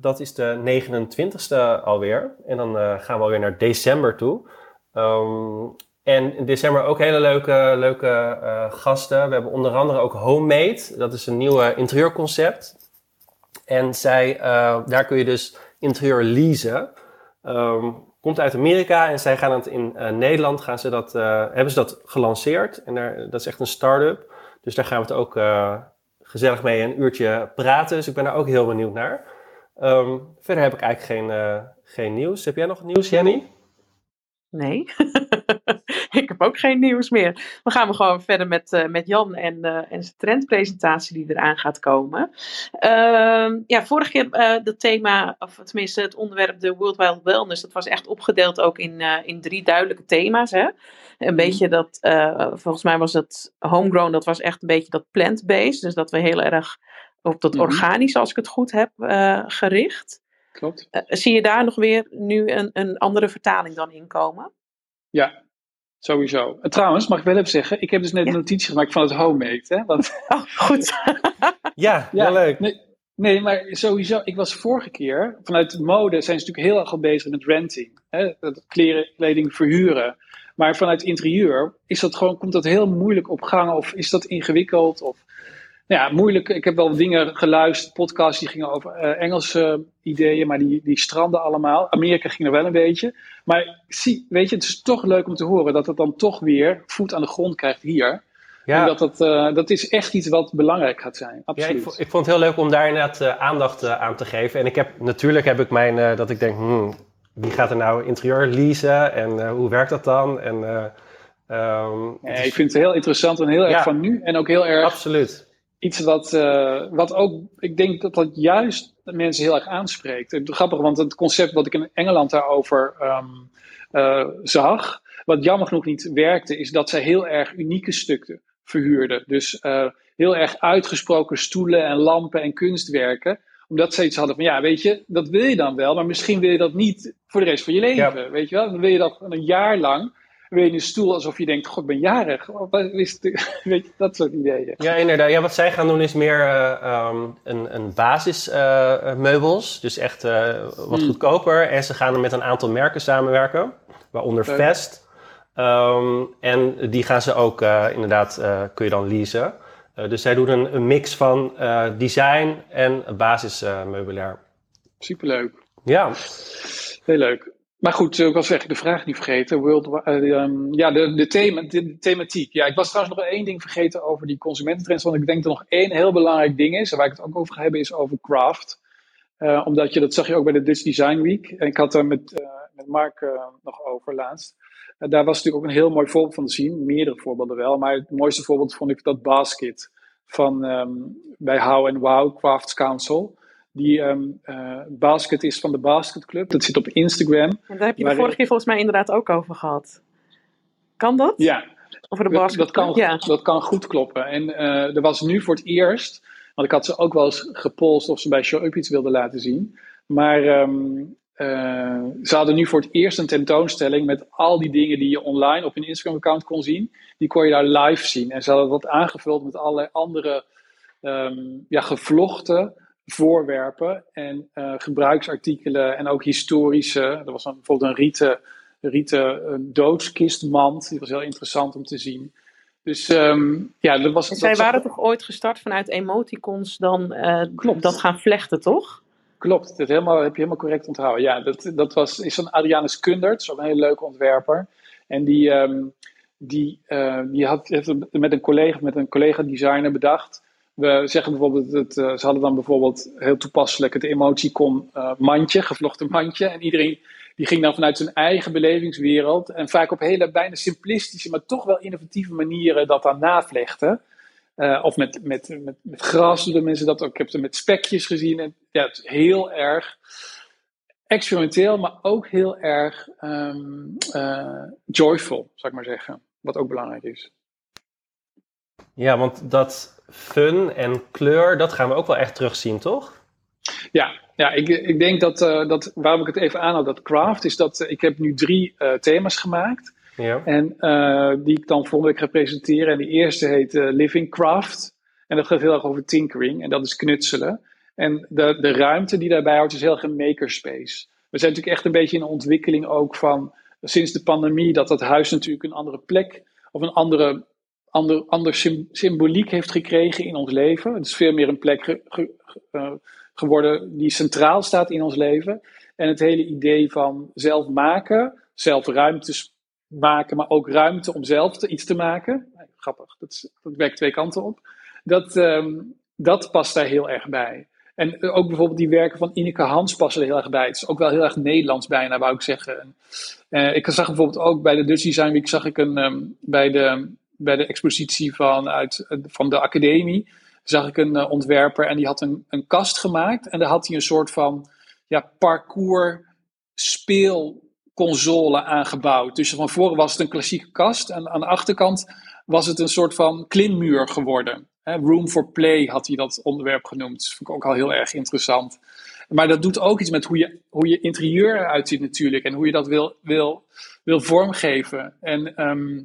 dat is de 29ste alweer. En dan gaan we alweer naar december toe. Um, en in december ook hele leuke, leuke gasten. We hebben onder andere ook Homemade. Dat is een nieuw interieurconcept. En zij, daar kun je dus interieur leasen. Um, komt uit Amerika en zij gaan het in Nederland gaan ze dat, hebben ze dat gelanceerd. En daar, dat is echt een start-up. Dus daar gaan we het ook gezellig mee een uurtje praten. Dus ik ben daar ook heel benieuwd naar. Um, verder heb ik eigenlijk geen, geen nieuws. Heb jij nog nieuws, Jenny?
Nee, ik heb ook geen nieuws meer. We gaan gewoon verder met, uh, met Jan en, uh, en zijn trendpresentatie die eraan gaat komen. Uh, ja, vorige keer dat thema, of tenminste het onderwerp de World Wide Wellness, dat was echt opgedeeld ook in, in drie duidelijke thema's. Hè? Een mhm. beetje dat, volgens mij was het homegrown, dat was echt een beetje dat plant-based. Dus dat we heel erg op dat mm organisch, als ik het goed heb, gericht.
Klopt.
Uh, zie je daar nog weer nu een, een andere vertaling dan inkomen?
Ja, sowieso. Uh, trouwens, mag ik wel even zeggen, ik heb dus net een notitie gemaakt van het homemade. Hè? Want...
Oh, goed.
ja, ja, leuk.
Nee, nee, maar sowieso, ik was vorige keer, vanuit mode zijn ze natuurlijk heel erg al bezig met renting. Hè? Dat kleren, kleding verhuren. Maar vanuit interieur is dat gewoon, komt dat heel moeilijk op gang of is dat ingewikkeld? Of ja, moeilijk. Ik heb wel dingen geluisterd, podcasts die gingen over uh, Engelse ideeën, maar die, die stranden allemaal. Amerika ging er wel een beetje. Maar zie, weet je, het is toch leuk om te horen dat het dan toch weer voet aan de grond krijgt hier. Ja. En dat, dat, uh, dat is echt iets wat belangrijk gaat zijn. Absoluut.
Ja, ik, ik vond het heel leuk om daar inderdaad uh, aandacht aan te geven. En ik heb, natuurlijk heb ik mijn, dat ik denk, hmm, wie gaat er nou interieur leasen en hoe werkt dat dan? En,
um, ja, ik vind het heel interessant en heel erg van nu en ook heel erg...
Absoluut
iets wat, uh, wat ook, ik denk dat dat juist mensen heel erg aanspreekt. Het grappig, want het concept wat ik in Engeland daarover um, uh, zag, wat jammer genoeg niet werkte, is dat zij heel erg unieke stukken verhuurden. Dus uh, heel erg uitgesproken stoelen en lampen en kunstwerken. Omdat ze iets hadden van, ja, weet je, dat wil je dan wel, maar misschien wil je dat niet voor de rest van je leven. Weet je wel? Dan wil je dat een jaar lang weer in een stoel alsof je denkt, god, ik ben jarig. Weet je, dat soort ideeën.
Ja, inderdaad. Ja, wat zij gaan doen is meer uh, um, een, een basismeubels. Uh, dus echt uh, wat hmm. goedkoper. En ze gaan er met een aantal merken samenwerken. Waaronder Leuk. Vest. Um, en die gaan ze ook inderdaad, kun je dan leasen. dus zij doen een, een mix van design en basismeubilair.
Superleuk.
Ja.
Heel leuk. Maar goed, ik was echt de vraag niet vergeten. Uh, um, ja, de, de, thema, de, thematiek. Ja, ik was trouwens nog één ding vergeten over die consumententrends. Want ik denk dat nog één heel belangrijk ding is. Waar ik het ook over ga hebben, is over craft. Uh, omdat je, dat zag je ook bij de Dutch Design Week. En ik had daar met, met Mark nog over laatst. daar was natuurlijk ook een heel mooi voorbeeld van te zien. Meerdere voorbeelden wel. Maar het mooiste voorbeeld vond ik dat basket van um, bij How and Wow Crafts Council. Die um, basket is van de basketclub. Dat zit op Instagram.
En daar heb je de vorige keer volgens mij inderdaad ook over gehad. Kan dat?
Ja.
Over de basket?
Dat, kan, ja. dat kan goed kloppen. En uh, er was nu voor het eerst, want ik had ze ook wel eens gepolst of ze bij Show Up iets wilden laten zien. Maar um, uh, ze hadden nu voor het eerst een tentoonstelling met al die dingen die je online op hun Instagram-account kon zien. Die kon je daar live zien. En ze hadden dat aangevuld met allerlei andere um, ja, gevlochten voorwerpen en uh, gebruiksartikelen en ook historische. Er was dan bijvoorbeeld een rieten, rieten een doodskistmand. Die was heel interessant om te zien. Dus um, ja, dat was.
En zij waren toch ooit gestart vanuit emoticons dan uh, dat gaan vlechten, toch?
Klopt, dat helemaal, heb je helemaal correct onthouden. Ja, dat, dat was, is van Adrianus Kundert, ook een hele leuke ontwerper. En die, um, die, uh, die had, heeft met een collega, met een collega designer bedacht we zeggen bijvoorbeeld, het, uh, ze hadden dan bijvoorbeeld heel toepasselijk het emoticon uh, mandje, gevlochten mandje. En iedereen die ging dan vanuit zijn eigen belevingswereld en vaak op hele bijna simplistische, maar toch wel innovatieve manieren dat dan navlechten. Uh, of met, met, met, gras doen mensen dat ook. Ik heb ze met spekjes gezien. En, ja, het is heel erg experimenteel, maar ook heel erg um, joyful, zou ik maar zeggen. Wat ook belangrijk is.
Ja, want dat fun en kleur, dat gaan we ook wel echt terugzien, toch?
Ja, ja ik, ik denk dat, uh, dat waarom ik het even aanhoud, dat craft, is dat uh, ik heb nu drie uh, thema's gemaakt. Ja. En die ik dan volgende week ga presenteren. En de eerste heet Living Craft. En dat gaat heel erg over tinkering. En dat is knutselen. En de, de ruimte die daarbij houdt is heel erg een makerspace. We zijn natuurlijk echt een beetje in de ontwikkeling ook van sinds de pandemie dat dat huis natuurlijk een andere plek of een andere ander, ander symboliek heeft gekregen in ons leven. Het is veel meer een plek uh, geworden die centraal staat in ons leven. En het hele idee van zelf maken, zelf ruimtes maken, maar ook ruimte om zelf iets te maken. Grappig, dat, dat werkt twee kanten op. Dat, um, dat past daar heel erg bij. En ook bijvoorbeeld die werken van Ineke Hans passen er heel erg bij. Het is ook wel heel erg Nederlands bijna, wou ik zeggen. Uh, ik zag bijvoorbeeld ook bij de Dutch Design Week, zag ik een, um, bij de bij de expositie van, uit, van de academie zag ik een uh, ontwerper en die had een, een kast gemaakt. En daar had hij een soort van ja, parcours speelconsole aangebouwd. Dus van voren was het een klassieke kast en aan de achterkant was het een soort van klimmuur geworden. Room for Play had hij dat onderwerp genoemd. Dat vond ik ook al heel erg interessant. Maar dat doet ook iets met hoe je, hoe je interieur eruit ziet natuurlijk. En hoe je dat wil, wil, wil vormgeven. En uh,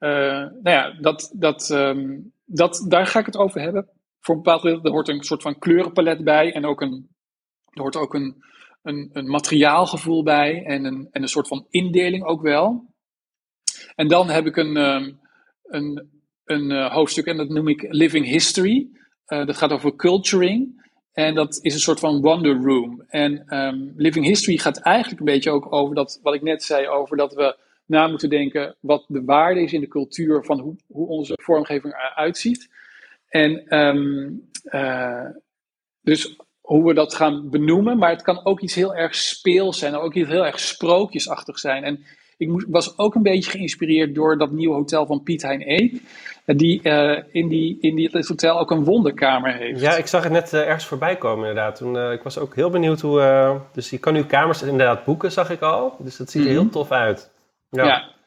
nou ja, dat, dat, um, dat, daar ga ik het over hebben. Voor een bepaald er hoort een soort van kleurenpalet bij en ook een, er hoort ook een, een, een materiaalgevoel bij en een, en een soort van indeling ook wel. En dan heb ik een, um, een, een uh, hoofdstuk en dat noem ik Living History. Uh, dat gaat over culturing. En dat is een soort van wonder room. En um, Living History gaat eigenlijk een beetje ook over dat, wat ik net zei, over dat we na moeten denken wat de waarde is in de cultuur van hoe, hoe onze vormgeving eruit ziet. En um, uh, dus hoe we dat gaan benoemen, maar het kan ook iets heel erg speels zijn, ook iets heel erg sprookjesachtig zijn. En ik moest, was ook een beetje geïnspireerd door dat nieuwe hotel van Piet Hein Eek, die uh, in, die in die, het hotel ook een wonderkamer heeft.
Ja, ik zag het net uh, ergens voorbij komen inderdaad. Toen, uh, ik was ook heel benieuwd hoe... dus je kan nu kamers inderdaad boeken, zag ik al. Dus dat ziet er mm -hmm. heel tof uit.
Ja. ja.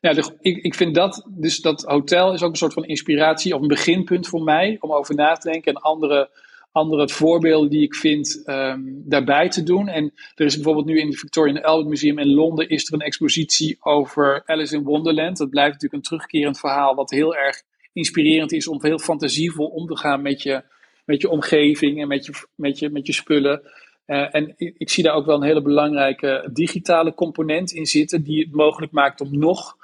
Ja, ik, ik vind dat, dus dat hotel is ook een soort van inspiratie of een beginpunt voor mij om over na te denken en andere, andere voorbeelden die ik vind um, daarbij te doen. En er is bijvoorbeeld nu in het Victorian Albert Museum in Londen is er een expositie over Alice in Wonderland. Dat blijft natuurlijk een terugkerend verhaal wat heel erg inspirerend is om heel fantasievol om te gaan met je, met je omgeving en met je, met je, met je spullen. Uh, en ik, zie daar ook wel een hele belangrijke digitale component in zitten, die het mogelijk maakt om nog,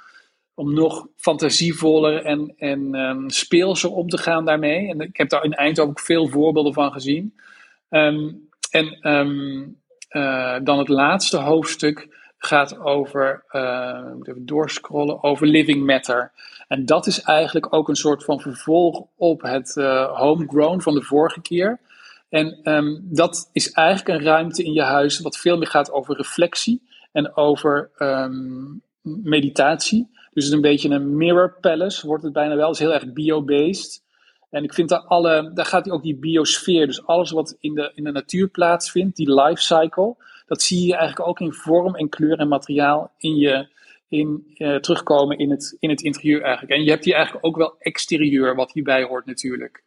om nog fantasievoller en, en um, speelser om te gaan daarmee. En ik heb daar in Eindhoven ook veel voorbeelden van gezien. Um, en um, uh, dan het laatste hoofdstuk gaat over, uh, moet even doorscrollen, over living matter. En dat is eigenlijk ook een soort van vervolg op het homegrown van de vorige keer. En um, dat is eigenlijk een ruimte in je huis wat veel meer gaat over reflectie en over um, meditatie. Dus het is een beetje een mirror palace, wordt het bijna wel. Het is heel erg bio-based. En ik vind daar alle, daar gaat ook die biosfeer, dus alles wat in de, in de natuur plaatsvindt, die life cycle, dat zie je eigenlijk ook in vorm en kleur en materiaal in je, in, uh, terugkomen in het, in het interieur eigenlijk. En je hebt hier eigenlijk ook wel exterieur wat hierbij hoort natuurlijk.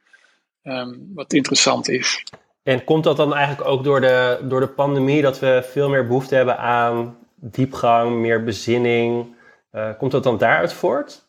Um, wat interessant is.
En komt dat dan eigenlijk ook door de, door de pandemie dat we veel meer behoefte hebben aan diepgang, meer bezinning? Uh, komt dat dan daaruit voort?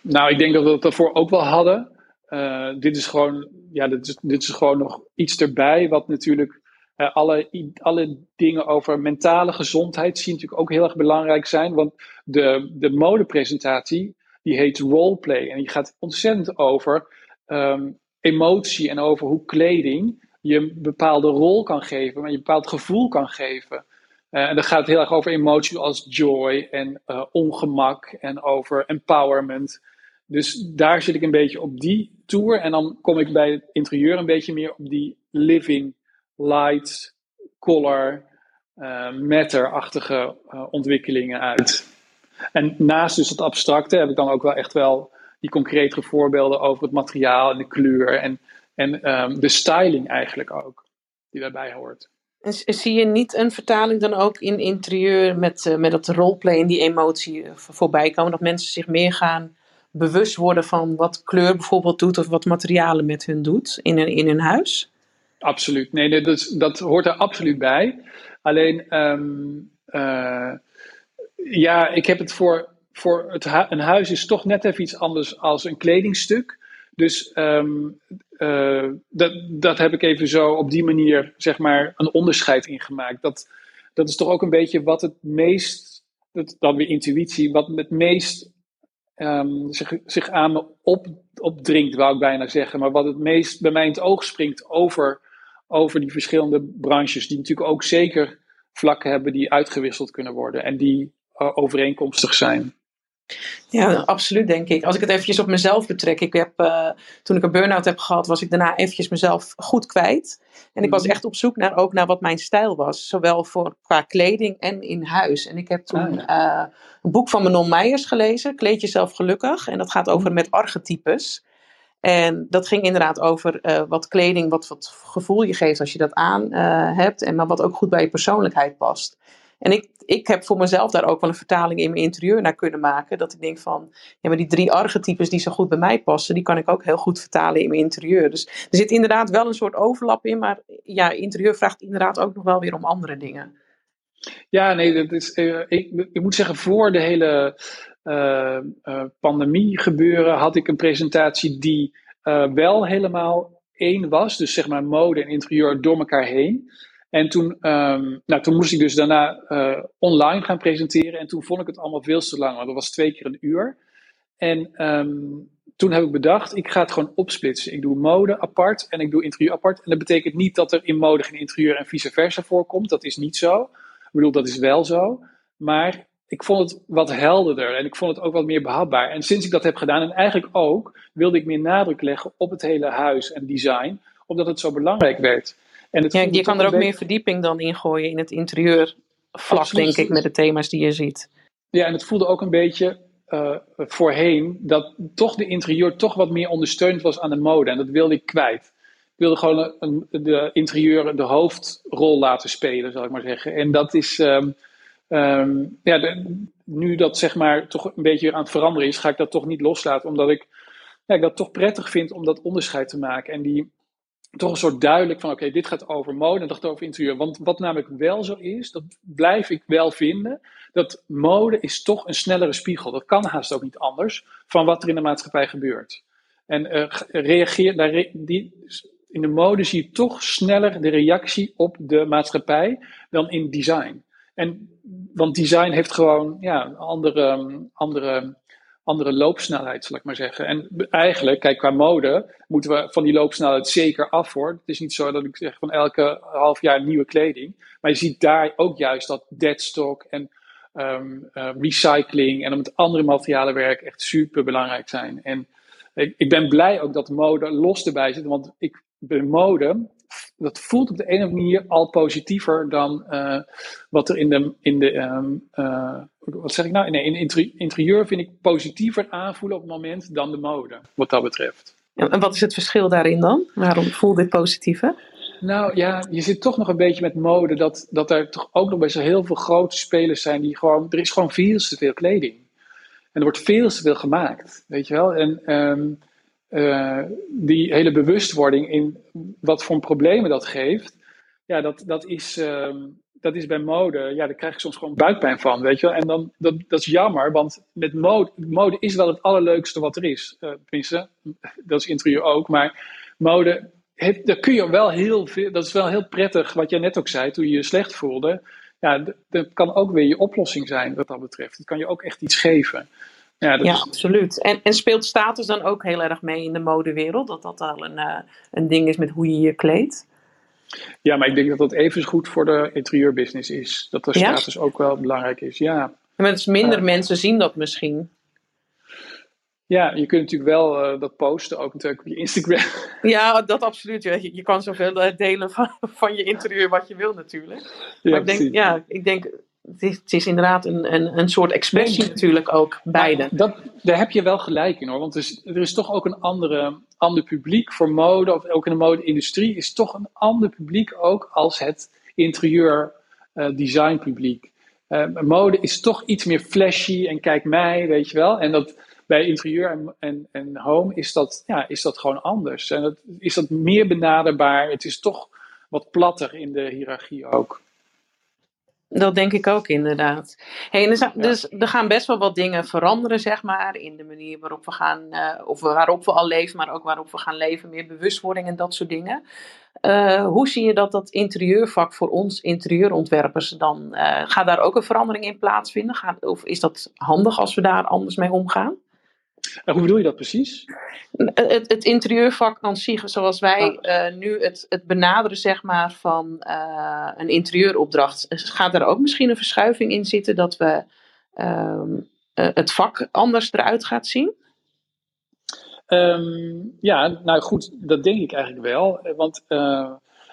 Nou, ik denk dat we dat daarvoor ook wel hadden. Uh, dit is gewoon, ja, dit is, dit is gewoon nog iets erbij, wat natuurlijk uh, alle, alle dingen over mentale gezondheid zien natuurlijk ook heel erg belangrijk zijn. Want de, de modepresentatie, die heet roleplay. En die gaat ontzettend over um, emotie en over hoe kleding je een bepaalde rol kan geven, maar je een bepaald gevoel kan geven. Uh, en dan gaat het heel erg over emoties als joy en uh, ongemak en over empowerment. Dus daar zit ik een beetje op die tour. En dan kom ik bij het interieur een beetje meer op die living, light, color, uh, matter-achtige ontwikkelingen uit. En naast dus het abstracte heb ik dan ook wel echt wel die concretere voorbeelden over het materiaal en de kleur en, en um, de styling eigenlijk ook, die daarbij hoort.
En zie je niet een vertaling dan ook in interieur met, uh, met dat roleplay en die emotie uh, voorbij komen? Dat mensen zich meer gaan bewust worden van wat kleur bijvoorbeeld doet of wat materialen met hun doet in hun, in hun huis?
Absoluut. Nee, nee dat, dat hoort er absoluut bij. Alleen, um, uh, ja, ik heb het voor voor het een huis is toch net even iets anders als een kledingstuk. Dus um, dat, dat heb ik even zo op die manier, zeg maar, een onderscheid in gemaakt. Dat, dat is toch ook een beetje wat het meest, dat, dan weer intuïtie, wat het meest um, zich, zich aan me op, opdringt, wou ik bijna zeggen. Maar wat het meest bij mij in het oog springt over, over die verschillende branches, die natuurlijk ook zeker vlakken hebben die uitgewisseld kunnen worden en die uh, overeenkomstig zijn.
Ja, absoluut denk ik. Als ik het eventjes op mezelf betrek. Ik heb, uh, toen ik een burn-out heb gehad, was ik daarna eventjes mezelf goed kwijt. En ik was mhm. echt op zoek naar, ook naar wat mijn stijl was. Zowel voor, qua kleding en in huis. En ik heb toen uh, een boek van Manon Meijers gelezen. Kleed jezelf gelukkig. En dat gaat over mhm. met archetypes. En dat ging inderdaad over uh, wat kleding, wat, wat gevoel je geeft als je dat aan hebt. En maar wat ook goed bij je persoonlijkheid past. En ik, ik heb voor mezelf daar ook wel een vertaling in mijn interieur naar kunnen maken. Dat ik denk van, ja, maar die drie archetypes die zo goed bij mij passen, die kan ik ook heel goed vertalen in mijn interieur. Dus er zit inderdaad wel een soort overlap in, maar ja, interieur vraagt inderdaad ook nog wel weer om andere dingen.
Ja, nee, dat is, uh, ik, moet zeggen, voor de hele uh, uh, pandemie gebeuren had ik een presentatie die wel helemaal één was. Dus zeg maar mode en interieur door elkaar heen. En toen, um, nou, toen moest ik dus daarna uh, online gaan presenteren. En toen vond ik het allemaal veel te lang, want dat was twee keer een uur. En um, toen heb ik bedacht, ik ga het gewoon opsplitsen. Ik doe mode apart en ik doe interieur apart. En dat betekent niet dat er in mode geen interieur en vice versa voorkomt. Dat is niet zo. Ik bedoel, dat is wel zo. Maar ik vond het wat helderder en ik vond het ook wat meer behapbaar. En sinds ik dat heb gedaan, en eigenlijk ook, wilde ik meer nadruk leggen op het hele huis en design, omdat het zo belangrijk werd.
En het ja, je kan er ook meer verdieping dan in gooien in het interieurvlak, denk ik, met de thema's die je ziet.
Ja, en het voelde ook een beetje uh, voorheen dat toch de interieur toch wat meer ondersteund was aan de mode. En dat wilde ik kwijt. Ik wilde gewoon een, de interieur de hoofdrol laten spelen, zal ik maar zeggen. En dat is, um, um, ja, de, nu dat zeg maar toch een beetje aan het veranderen is, ga ik dat toch niet loslaten. Omdat ik, ja, ik dat toch prettig vind om dat onderscheid te maken. En die, toch een soort duidelijk van oké, dit gaat over mode en dat gaat over interieur. Want wat namelijk wel zo is, dat blijf ik wel vinden, dat mode is toch een snellere spiegel. Dat kan haast ook niet anders van wat er in de maatschappij gebeurt. En uh, reageer, daar, die, in de mode zie je toch sneller de reactie op de maatschappij dan in design. En, want design heeft gewoon ja, andere, andere andere loopsnelheid, zal ik maar zeggen. En eigenlijk, kijk, qua mode moeten we van die loopsnelheid zeker af voor. Het is niet zo dat ik zeg van elke half jaar nieuwe kleding. Maar je ziet daar ook juist dat deadstock en um, uh, recycling en met andere materialen werken echt super belangrijk zijn. En ik, ik ben blij ook dat mode los erbij zit, want ik, bij mode dat voelt op de ene manier al positiever dan uh, wat er in de, in de um, uh, wat zeg ik nou? Nee, in interieur vind ik positiever aanvoelen op het moment dan de mode, wat dat betreft.
En wat is het verschil daarin dan? Waarom voel dit positieve?
Nou ja, je zit toch nog een beetje met mode dat, dat er toch ook nog best wel heel veel grote spelers zijn die gewoon. Er is gewoon veel te veel kleding. En er wordt veel te veel gemaakt, weet je wel. En ehm, eh, die hele bewustwording in wat voor problemen dat geeft, ja, dat, dat, is, ehm, dat is bij mode, ja, daar krijg ik soms gewoon buikpijn van, weet je wel. En dan, dat, dat is jammer, want met mode, mode is wel het allerleukste wat er is. Uh, tenminste, dat is interieur ook, maar mode heeft, daar kun je wel heel veel, dat is wel heel prettig, wat jij net ook zei, toen je je slecht voelde. Ja, dat kan ook weer je oplossing zijn wat dat betreft. Het kan je ook echt iets geven.
Ja, ja absoluut. En, en speelt status dan ook heel erg mee in de modewereld? Dat dat al een, uh, een ding is met hoe je je kleedt?
Ja, maar ik denk dat dat even goed voor de interieurbusiness is. Dat de status ook wel belangrijk is, ja.
Maar is minder mensen zien dat misschien.
Ja, je kunt natuurlijk wel uh, dat posten, ook natuurlijk op je Instagram.
Ja, dat absoluut. Je, je kan zoveel eh, delen van, van je interieur wat je wil natuurlijk. Ja, maar ik denk, ja, ik denk, het is, het is inderdaad een, een, een soort expressie natuurlijk ook, beide.
Dat, daar heb je wel gelijk in hoor, want er is, er is toch ook een andere, ander publiek voor mode, of ook in de mode-industrie, is toch een ander publiek ook als het interieur uh, design publiek. mode is toch iets meer flashy en kijk mij, weet je wel. En dat, bij interieur en, en, en home is dat, ja, is dat gewoon anders. En dat, is dat meer benaderbaar. Het is toch wat platter in de hiërarchie ook.
Dat denk ik ook inderdaad. Hey, dus, dus, er gaan best wel wat dingen veranderen, zeg maar, in de manier waarop we gaan, uh, of waarop we al leven, maar ook waarop we gaan leven, meer bewustwording en dat soort dingen. Uh, hoe zie je dat dat interieurvak voor ons interieurontwerpers dan, uh, gaat daar ook een verandering in plaatsvinden? Gaat, of is dat handig als we daar anders mee omgaan?
En hoe bedoel je dat precies?
Het, het interieurvak aan zich, zoals wij ah. uh, nu het, het benaderen zeg maar, van uh, een interieuropdracht, gaat er ook misschien een verschuiving in zitten dat we uh, het vak anders eruit gaat zien?
Um, ja, nou goed, dat denk ik eigenlijk wel. Want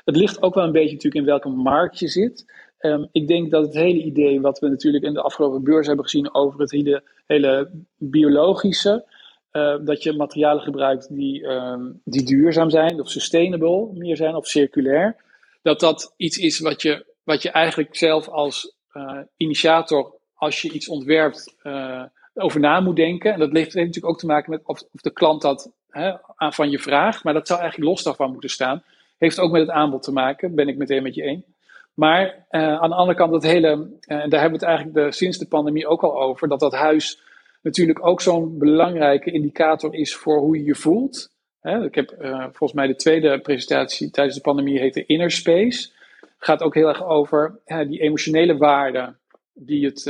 het ligt ook wel een beetje natuurlijk in welke markt je zit. Um, ik denk dat het hele idee wat we natuurlijk in de afgelopen beurs hebben gezien over het hele, hele biologische, uh, dat je materialen gebruikt die, um, die duurzaam zijn, of sustainable meer zijn, of circulair, dat dat iets is wat je, wat je eigenlijk zelf als uh, initiator, als je iets ontwerpt, uh, over na moet denken. En dat heeft, heeft natuurlijk ook te maken met of, of de klant dat hè, aan van je vraagt, maar dat zou eigenlijk los daarvan moeten staan. Heeft ook met het aanbod te maken, ben ik meteen met je één. Maar uh, aan de andere kant, dat hele, en daar hebben we het eigenlijk de, sinds de pandemie ook al over, dat dat huis natuurlijk ook zo'n belangrijke indicator is voor hoe je je voelt. Hè, ik heb uh, volgens mij de tweede presentatie tijdens de pandemie heette Inner Space. Gaat ook heel erg over die emotionele waarde die het,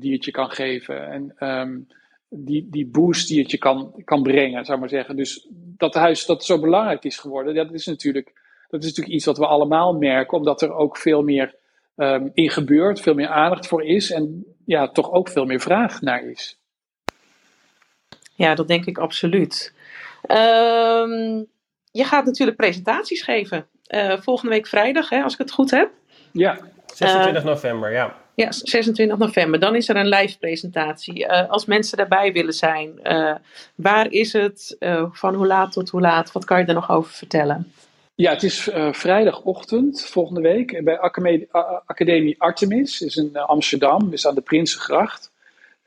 die het je kan geven. En um, die, die boost die het je kan, kan brengen, zou ik maar zeggen. Dus dat huis dat zo belangrijk is geworden, dat is natuurlijk dat is natuurlijk iets wat we allemaal merken, omdat er ook veel meer um, in gebeurt, veel meer aandacht voor is en ja, toch ook veel meer vraag naar is.
Ja, dat denk ik absoluut. Um, je gaat natuurlijk presentaties geven. Uh, volgende week vrijdag, hè, als ik het goed heb.
Ja,
26 uh, november, ja.
Ja, 26 november. Dan is er een live presentatie. Uh, als mensen daarbij willen zijn, uh, waar is het? Uh, van hoe laat tot hoe laat? Wat kan je er nog over vertellen?
Ja, het is uh, vrijdagochtend volgende week bij Academie, Academie Artemis. is in uh, Amsterdam, is aan de Prinsengracht.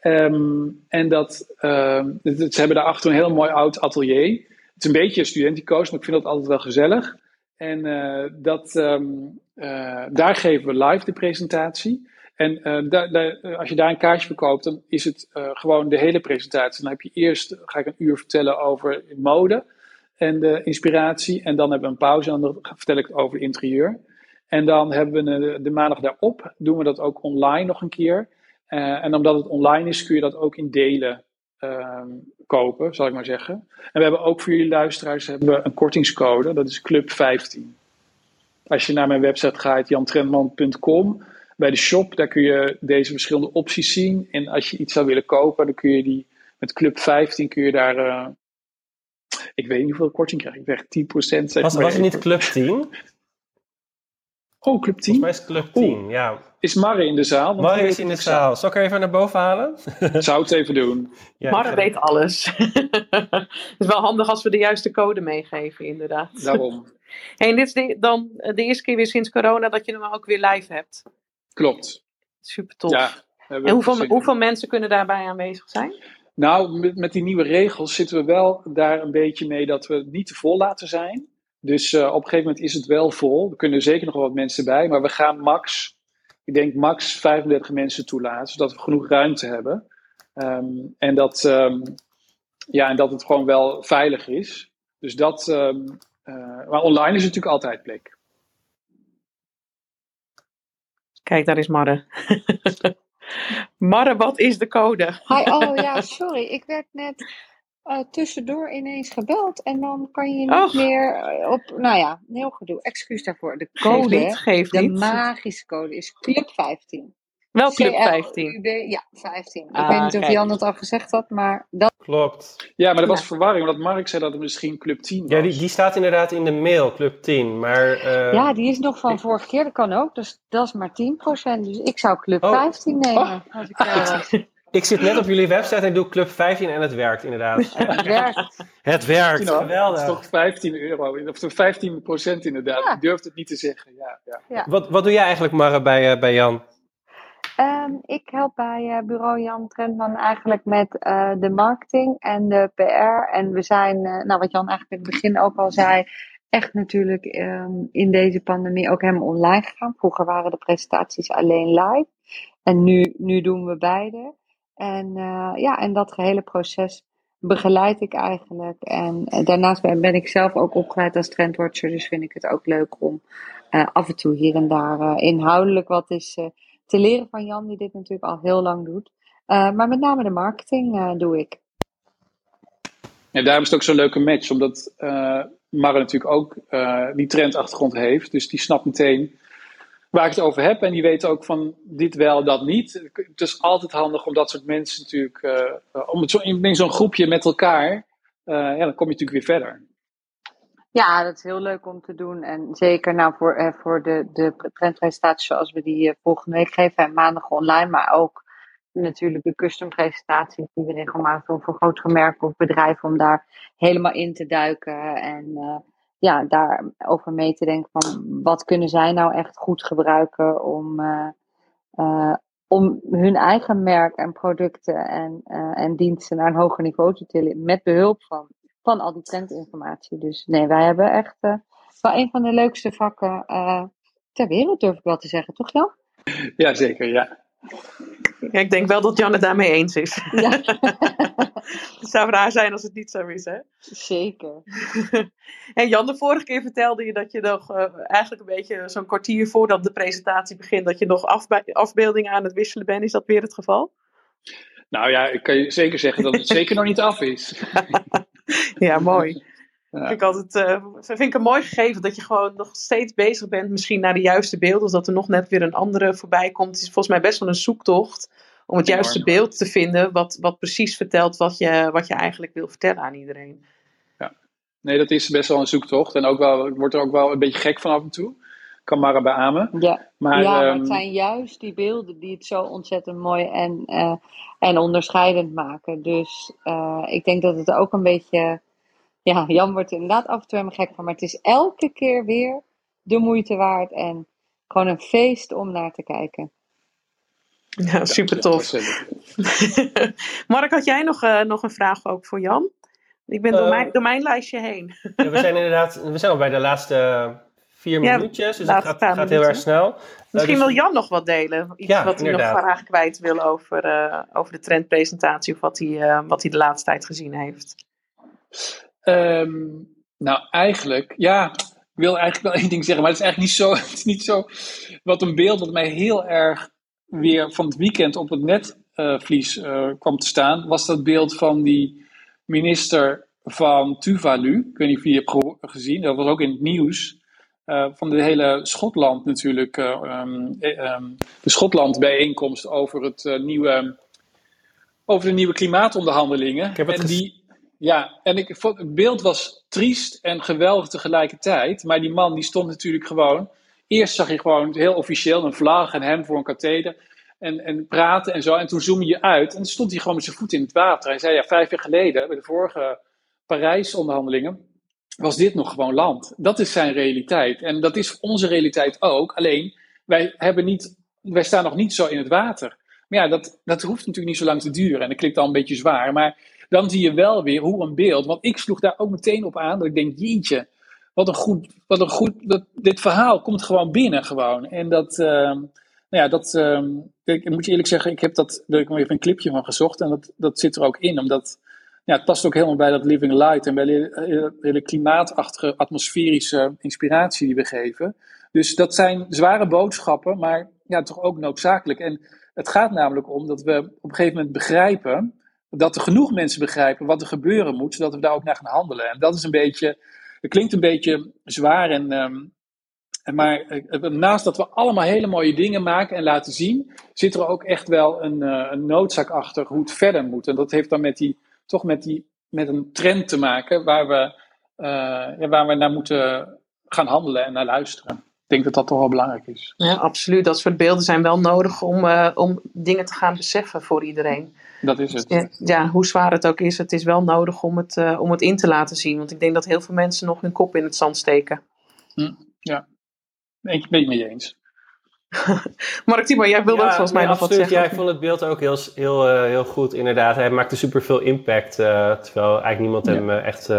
Um, en dat, uh, ze hebben daarachter een heel mooi oud atelier. Het is een beetje studenticoos, maar ik vind dat altijd wel gezellig. En uh, dat, um, daar geven we live de presentatie. En als je daar een kaartje verkoopt, dan is het gewoon de hele presentatie. Dan heb je eerst, ga ik een uur vertellen over mode en de inspiratie. En dan hebben we een pauze en dan vertel ik over interieur. En dan hebben we de, maandag daarop, doen we dat ook online nog een keer. Uh, en omdat het online is, kun je dat ook in delen uh, kopen, zal ik maar zeggen. En we hebben ook voor jullie luisteraars hebben we een kortingscode, dat is Club 15. Als je naar mijn website gaat, jantrendman.com, bij de shop, daar kun je deze verschillende opties zien. En als je iets zou willen kopen, dan kun je die met Club 15 kun je daar uh, ik weet niet hoeveel korting krijg ik. Ik 10%.
Zeg was,
maar
was het niet Club 10?
Oh, Club 10?
Volgens mij is Club 10, ja.
Is Marre in de zaal?
Marre is in de zaal. Zal ik er even naar boven halen?
Zou het even doen.
Ja, Marre weet alles. het is wel handig als we de juiste code meegeven, inderdaad.
Daarom.
Hey, en dit is de, dan de eerste keer weer sinds corona dat je hem ook weer live hebt.
Klopt.
Super tof. Ja, en hoeveel, hoeveel mensen kunnen daarbij aanwezig zijn?
Nou, met, met die nieuwe regels zitten we wel daar een beetje mee dat we niet te vol laten zijn. Dus uh, op een gegeven moment is het wel vol. Er kunnen zeker nog wat mensen bij, maar we gaan max, ik denk max 35 mensen toelaten, zodat we genoeg ruimte hebben. Um, en, dat, um, ja, en dat het gewoon wel veilig is. Dus dat, um, uh, maar online is natuurlijk altijd plek.
Kijk, daar is Marre. Marre, wat is de code?
Hi, oh ja, sorry. Ik werd net uh, tussendoor ineens gebeld. En dan kan je niet meer eh, op. Nou ja, heel gedoe. Excuus daarvoor. De code, geef niet, geef de magische code is Club 15.
Wel Club 15.
Ja, 15. ik ah, weet niet of Jan het al gezegd had, maar dat...
Klopt.
Ja, maar er was verwarring, omdat Mark zei dat het misschien Club 10 was.
Ja, die, die staat inderdaad in de mail, Club 10, maar... Uh...
Ja, die is nog van vorige keer, dat kan ook. Dus dat is maar 10%. Dus ik zou Club oh. 15 nemen. Oh. Als ik, uh,
ik zit net op jullie website en doe Club 15 en het werkt inderdaad.
Het werkt.
Het werkt, geweldig.
Het is toch 15 euro, of 15 procent inderdaad. Ja. Ik durf het niet te zeggen. Ja, ja.
ja. Wat, wat doe jij eigenlijk, Marre, bij, uh, bij Jan?
Um, ik help bij uh, bureau Jan Trentman eigenlijk met uh, de marketing en de PR. En we zijn, uh, nou wat Jan eigenlijk in het begin ook al zei, echt natuurlijk um, in deze pandemie ook helemaal online gegaan. Vroeger waren de presentaties alleen live. En nu, nu doen we beide. En ja, en dat gehele proces begeleid ik eigenlijk. En daarnaast ben, ik zelf ook opgeleid als trendwatcher. Dus vind ik het ook leuk om af en toe hier en daar inhoudelijk wat is te leren van Jan, die dit natuurlijk al heel lang doet. Uh, maar met name de marketing uh, doe ik.
Ja, daarom is het ook zo'n leuke match, omdat uh, Marre natuurlijk ook die trendachtergrond heeft. Dus die snapt meteen waar ik het over heb. En die weet ook van dit wel, dat niet. Het is altijd handig om dat soort mensen natuurlijk, om zo, in zo'n groepje met elkaar, ja, dan kom je natuurlijk weer verder.
Ja, dat is heel leuk om te doen. En zeker nou voor, eh, voor de, de trendpresentaties zoals we die eh, volgende week geven. En maandag online, maar ook natuurlijk de custom presentaties die we regelmatig doen voor grotere merken of bedrijven. Om daar helemaal in te duiken. En uh, ja, daarover mee te denken van wat kunnen zij nou echt goed gebruiken om, uh, uh, om hun eigen merk en producten en, en diensten naar een hoger niveau te tillen. Met behulp van van al die trendinformatie. Dus nee, wij hebben echt uh, wel een van de leukste vakken uh, ter wereld, durf ik wel te zeggen, toch Jan?
Ja, zeker, ja.
ja ik denk wel dat Jan het daarmee eens is. Ja. het zou raar zijn als het niet zo is, hè?
Zeker.
en Jan, de vorige keer vertelde je dat je nog uh, eigenlijk een beetje zo'n kwartier voordat de presentatie begint, dat je nog afbeeldingen aan het wisselen bent. Is dat weer het geval?
Nou ja, ik kan je zeker zeggen dat het zeker nog niet af is.
ja, mooi. Ja. Vind ik altijd, uh, vind ik een mooi gegeven dat je gewoon nog steeds bezig bent, misschien naar de juiste beelden, of dat er nog net weer een andere voorbij komt. Het is volgens mij best wel een zoektocht om het juiste beeld te vinden, wat, wat precies vertelt wat je, wat je eigenlijk wil vertellen aan iedereen.
Ja, nee, dat is best wel een zoektocht. En ook wel, ik word er ook wel een beetje gek van af en toe. Kan Mara beamen.
Ja, maar, ja, maar het ehm, zijn juist die beelden die het zo ontzettend mooi en, uh, en onderscheidend maken. Dus uh, ik denk dat het ook een beetje. Ja, Jan wordt er inderdaad af en toe helemaal gek van. Maar het is elke keer weer de moeite waard. En gewoon een feest om naar te kijken.
Ja, super tof. Mark, had jij nog, uh, nog een vraag ook voor Jan? Ik ben door, mijn, door mijn lijstje heen.
ja, we zijn inderdaad we zijn al bij de laatste vier minuutjes, dus het gaat, gaat heel erg snel.
Misschien dus- wil Jan nog wat delen. Iets ja, wat hij nog graag kwijt wil over, uh, over de trendpresentatie of wat hij, uh, wat hij de laatste tijd gezien heeft.
Um, nou, eigenlijk, ja, ik wil eigenlijk wel één ding zeggen, maar het is eigenlijk niet zo, het is niet zo wat een beeld wat mij heel erg weer van het weekend op het netvlies uh, kwam te staan, was dat beeld van die minister van Tuvalu. Ik weet niet of je die hebt gezien, dat was ook in het nieuws. Uh, van de hele Schotland natuurlijk, uh, um, um, de Schotland-bijeenkomst over, het, nieuwe, over de nieuwe klimaatonderhandelingen. Ik heb het en die, ja, en ik vond, het beeld was triest en geweldig tegelijkertijd. Maar die man die stond natuurlijk gewoon Eerst zag je gewoon heel officieel een vlag en hem voor een katheder. En, en praten en zo. En toen zoomde je uit. En stond hij gewoon met zijn voet in het water. Hij zei ja, vijf jaar geleden, bij de vorige Parijs-onderhandelingen, was dit nog gewoon land. Dat is zijn realiteit. En dat is onze realiteit ook. Alleen, wij, hebben niet, wij staan nog niet zo in het water. Maar ja, dat, dat hoeft natuurlijk niet zo lang te duren. En dat klinkt al een beetje zwaar. Maar dan zie je wel weer hoe een beeld. Want ik sloeg daar ook meteen op aan. Dat ik denk, jeetje, wat een goed. Wat een goed dat, dit verhaal komt gewoon binnen. Gewoon. En dat. Uh, nou ja, dat. Uh, ik moet je eerlijk zeggen, ik heb dat. Daar heb ik even een clipje van gezocht. En dat, dat zit er ook in. Omdat. Ja, het past ook helemaal bij dat living light en bij de hele klimaatachtige atmosferische inspiratie die we geven. Dus dat zijn zware boodschappen, maar ja, toch ook noodzakelijk. En het gaat namelijk om dat we op een gegeven moment begrijpen dat er genoeg mensen begrijpen wat er gebeuren moet, zodat we daar ook naar gaan handelen. En dat is een beetje, het klinkt een beetje zwaar en, um, maar eh, naast dat we allemaal hele mooie dingen maken en laten zien, zit er ook echt wel een, uh, een noodzaak achter hoe het verder moet. En dat heeft dan met die, toch met, die, met een trend te maken waar we, ja, waar we naar moeten gaan handelen en naar luisteren. Ik denk dat dat toch wel belangrijk is.
Ja, absoluut. Dat soort beelden zijn wel nodig om, om dingen te gaan beseffen voor iedereen.
Dat is het.
Ja, hoe zwaar het ook is, het is wel nodig om het, uh, om het in te laten zien. Want ik denk dat heel veel mensen nog hun kop in het zand steken.
Hm, ja, ik ben het mee eens.
Mark Timo, jij wilde ook volgens mij nog wat zeggen.
Ja, ik vond het beeld ook heel, heel, uh, heel goed, inderdaad. Hij maakte super veel impact, uh, terwijl eigenlijk niemand hem echt,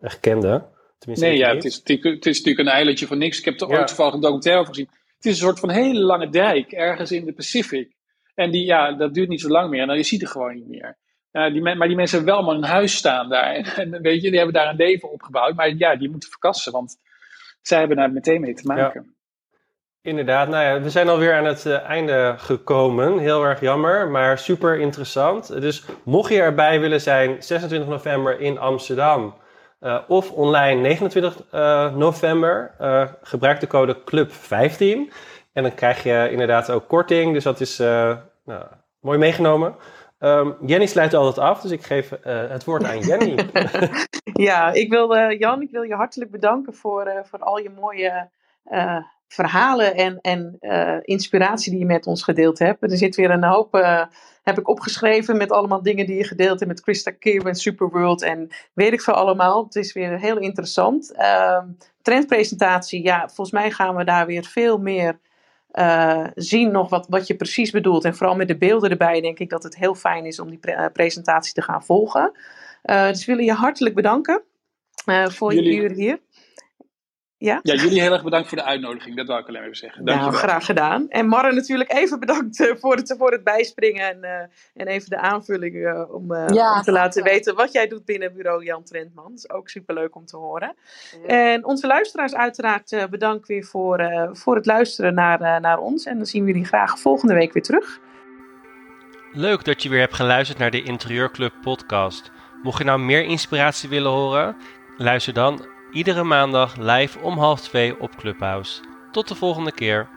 echt kende.
Tenminste, nee, ja, het is, het is natuurlijk een eilandje van niks. Ik heb er ooit toevallig een documentaire over gezien. Het is een soort van hele lange dijk, ergens in de Pacific. En die, ja, dat duurt niet zo lang meer. En dan, je ziet het gewoon niet meer. Uh, die, maar die mensen hebben wel maar een huis staan daar. En, weet je, die hebben daar een leven opgebouwd. Maar ja, die moeten verkassen, want zij hebben daar meteen mee te maken.
Inderdaad, nou ja, we zijn alweer aan het uh, einde gekomen. Heel erg jammer, maar super interessant. Dus mocht je erbij willen zijn, 26 november in Amsterdam uh, of online 29 november, gebruik de code CLUB15. En dan krijg je inderdaad ook korting. Dus dat is uh, nou, mooi meegenomen. Um, Jenny sluit altijd af, dus ik geef uh, het woord aan Jenny.
ja, ik wil, uh, Jan, ik wil je hartelijk bedanken voor, voor al je mooie verhalen en, en inspiratie die je met ons gedeeld hebt. Er zit weer een hoop, heb ik opgeschreven met allemaal dingen die je gedeeld hebt met Christa Keer en Superworld en weet ik veel allemaal. Het is weer heel interessant. Ehm, trendpresentatie, ja, volgens mij gaan we daar weer veel meer uh, zien nog wat, wat je precies bedoelt. En vooral met de beelden erbij denk ik dat het heel fijn is om die pre eh, presentatie te gaan volgen. Uh, dus willen je hartelijk bedanken voor jullie, je uur hier.
Ja? ja, jullie heel erg bedankt voor de uitnodiging. Dat wil ik alleen even zeggen.
Dank nou, graag gedaan. En Marre natuurlijk even bedankt eh, voor het, voor het bijspringen en, uh, en even de aanvulling uh, om, uh, om, te laten weten wat jij doet binnen bureau Jan Trentman. Dat is ook superleuk om te horen. Ja. En onze luisteraars uiteraard bedankt weer voor, voor het luisteren naar, naar ons. En dan zien we jullie graag volgende week weer terug.
Leuk dat je weer hebt geluisterd naar de Interieurclub podcast. Mocht je nou meer inspiratie willen horen, luister dan iedere maandag live om half twee op Clubhouse. Tot de volgende keer.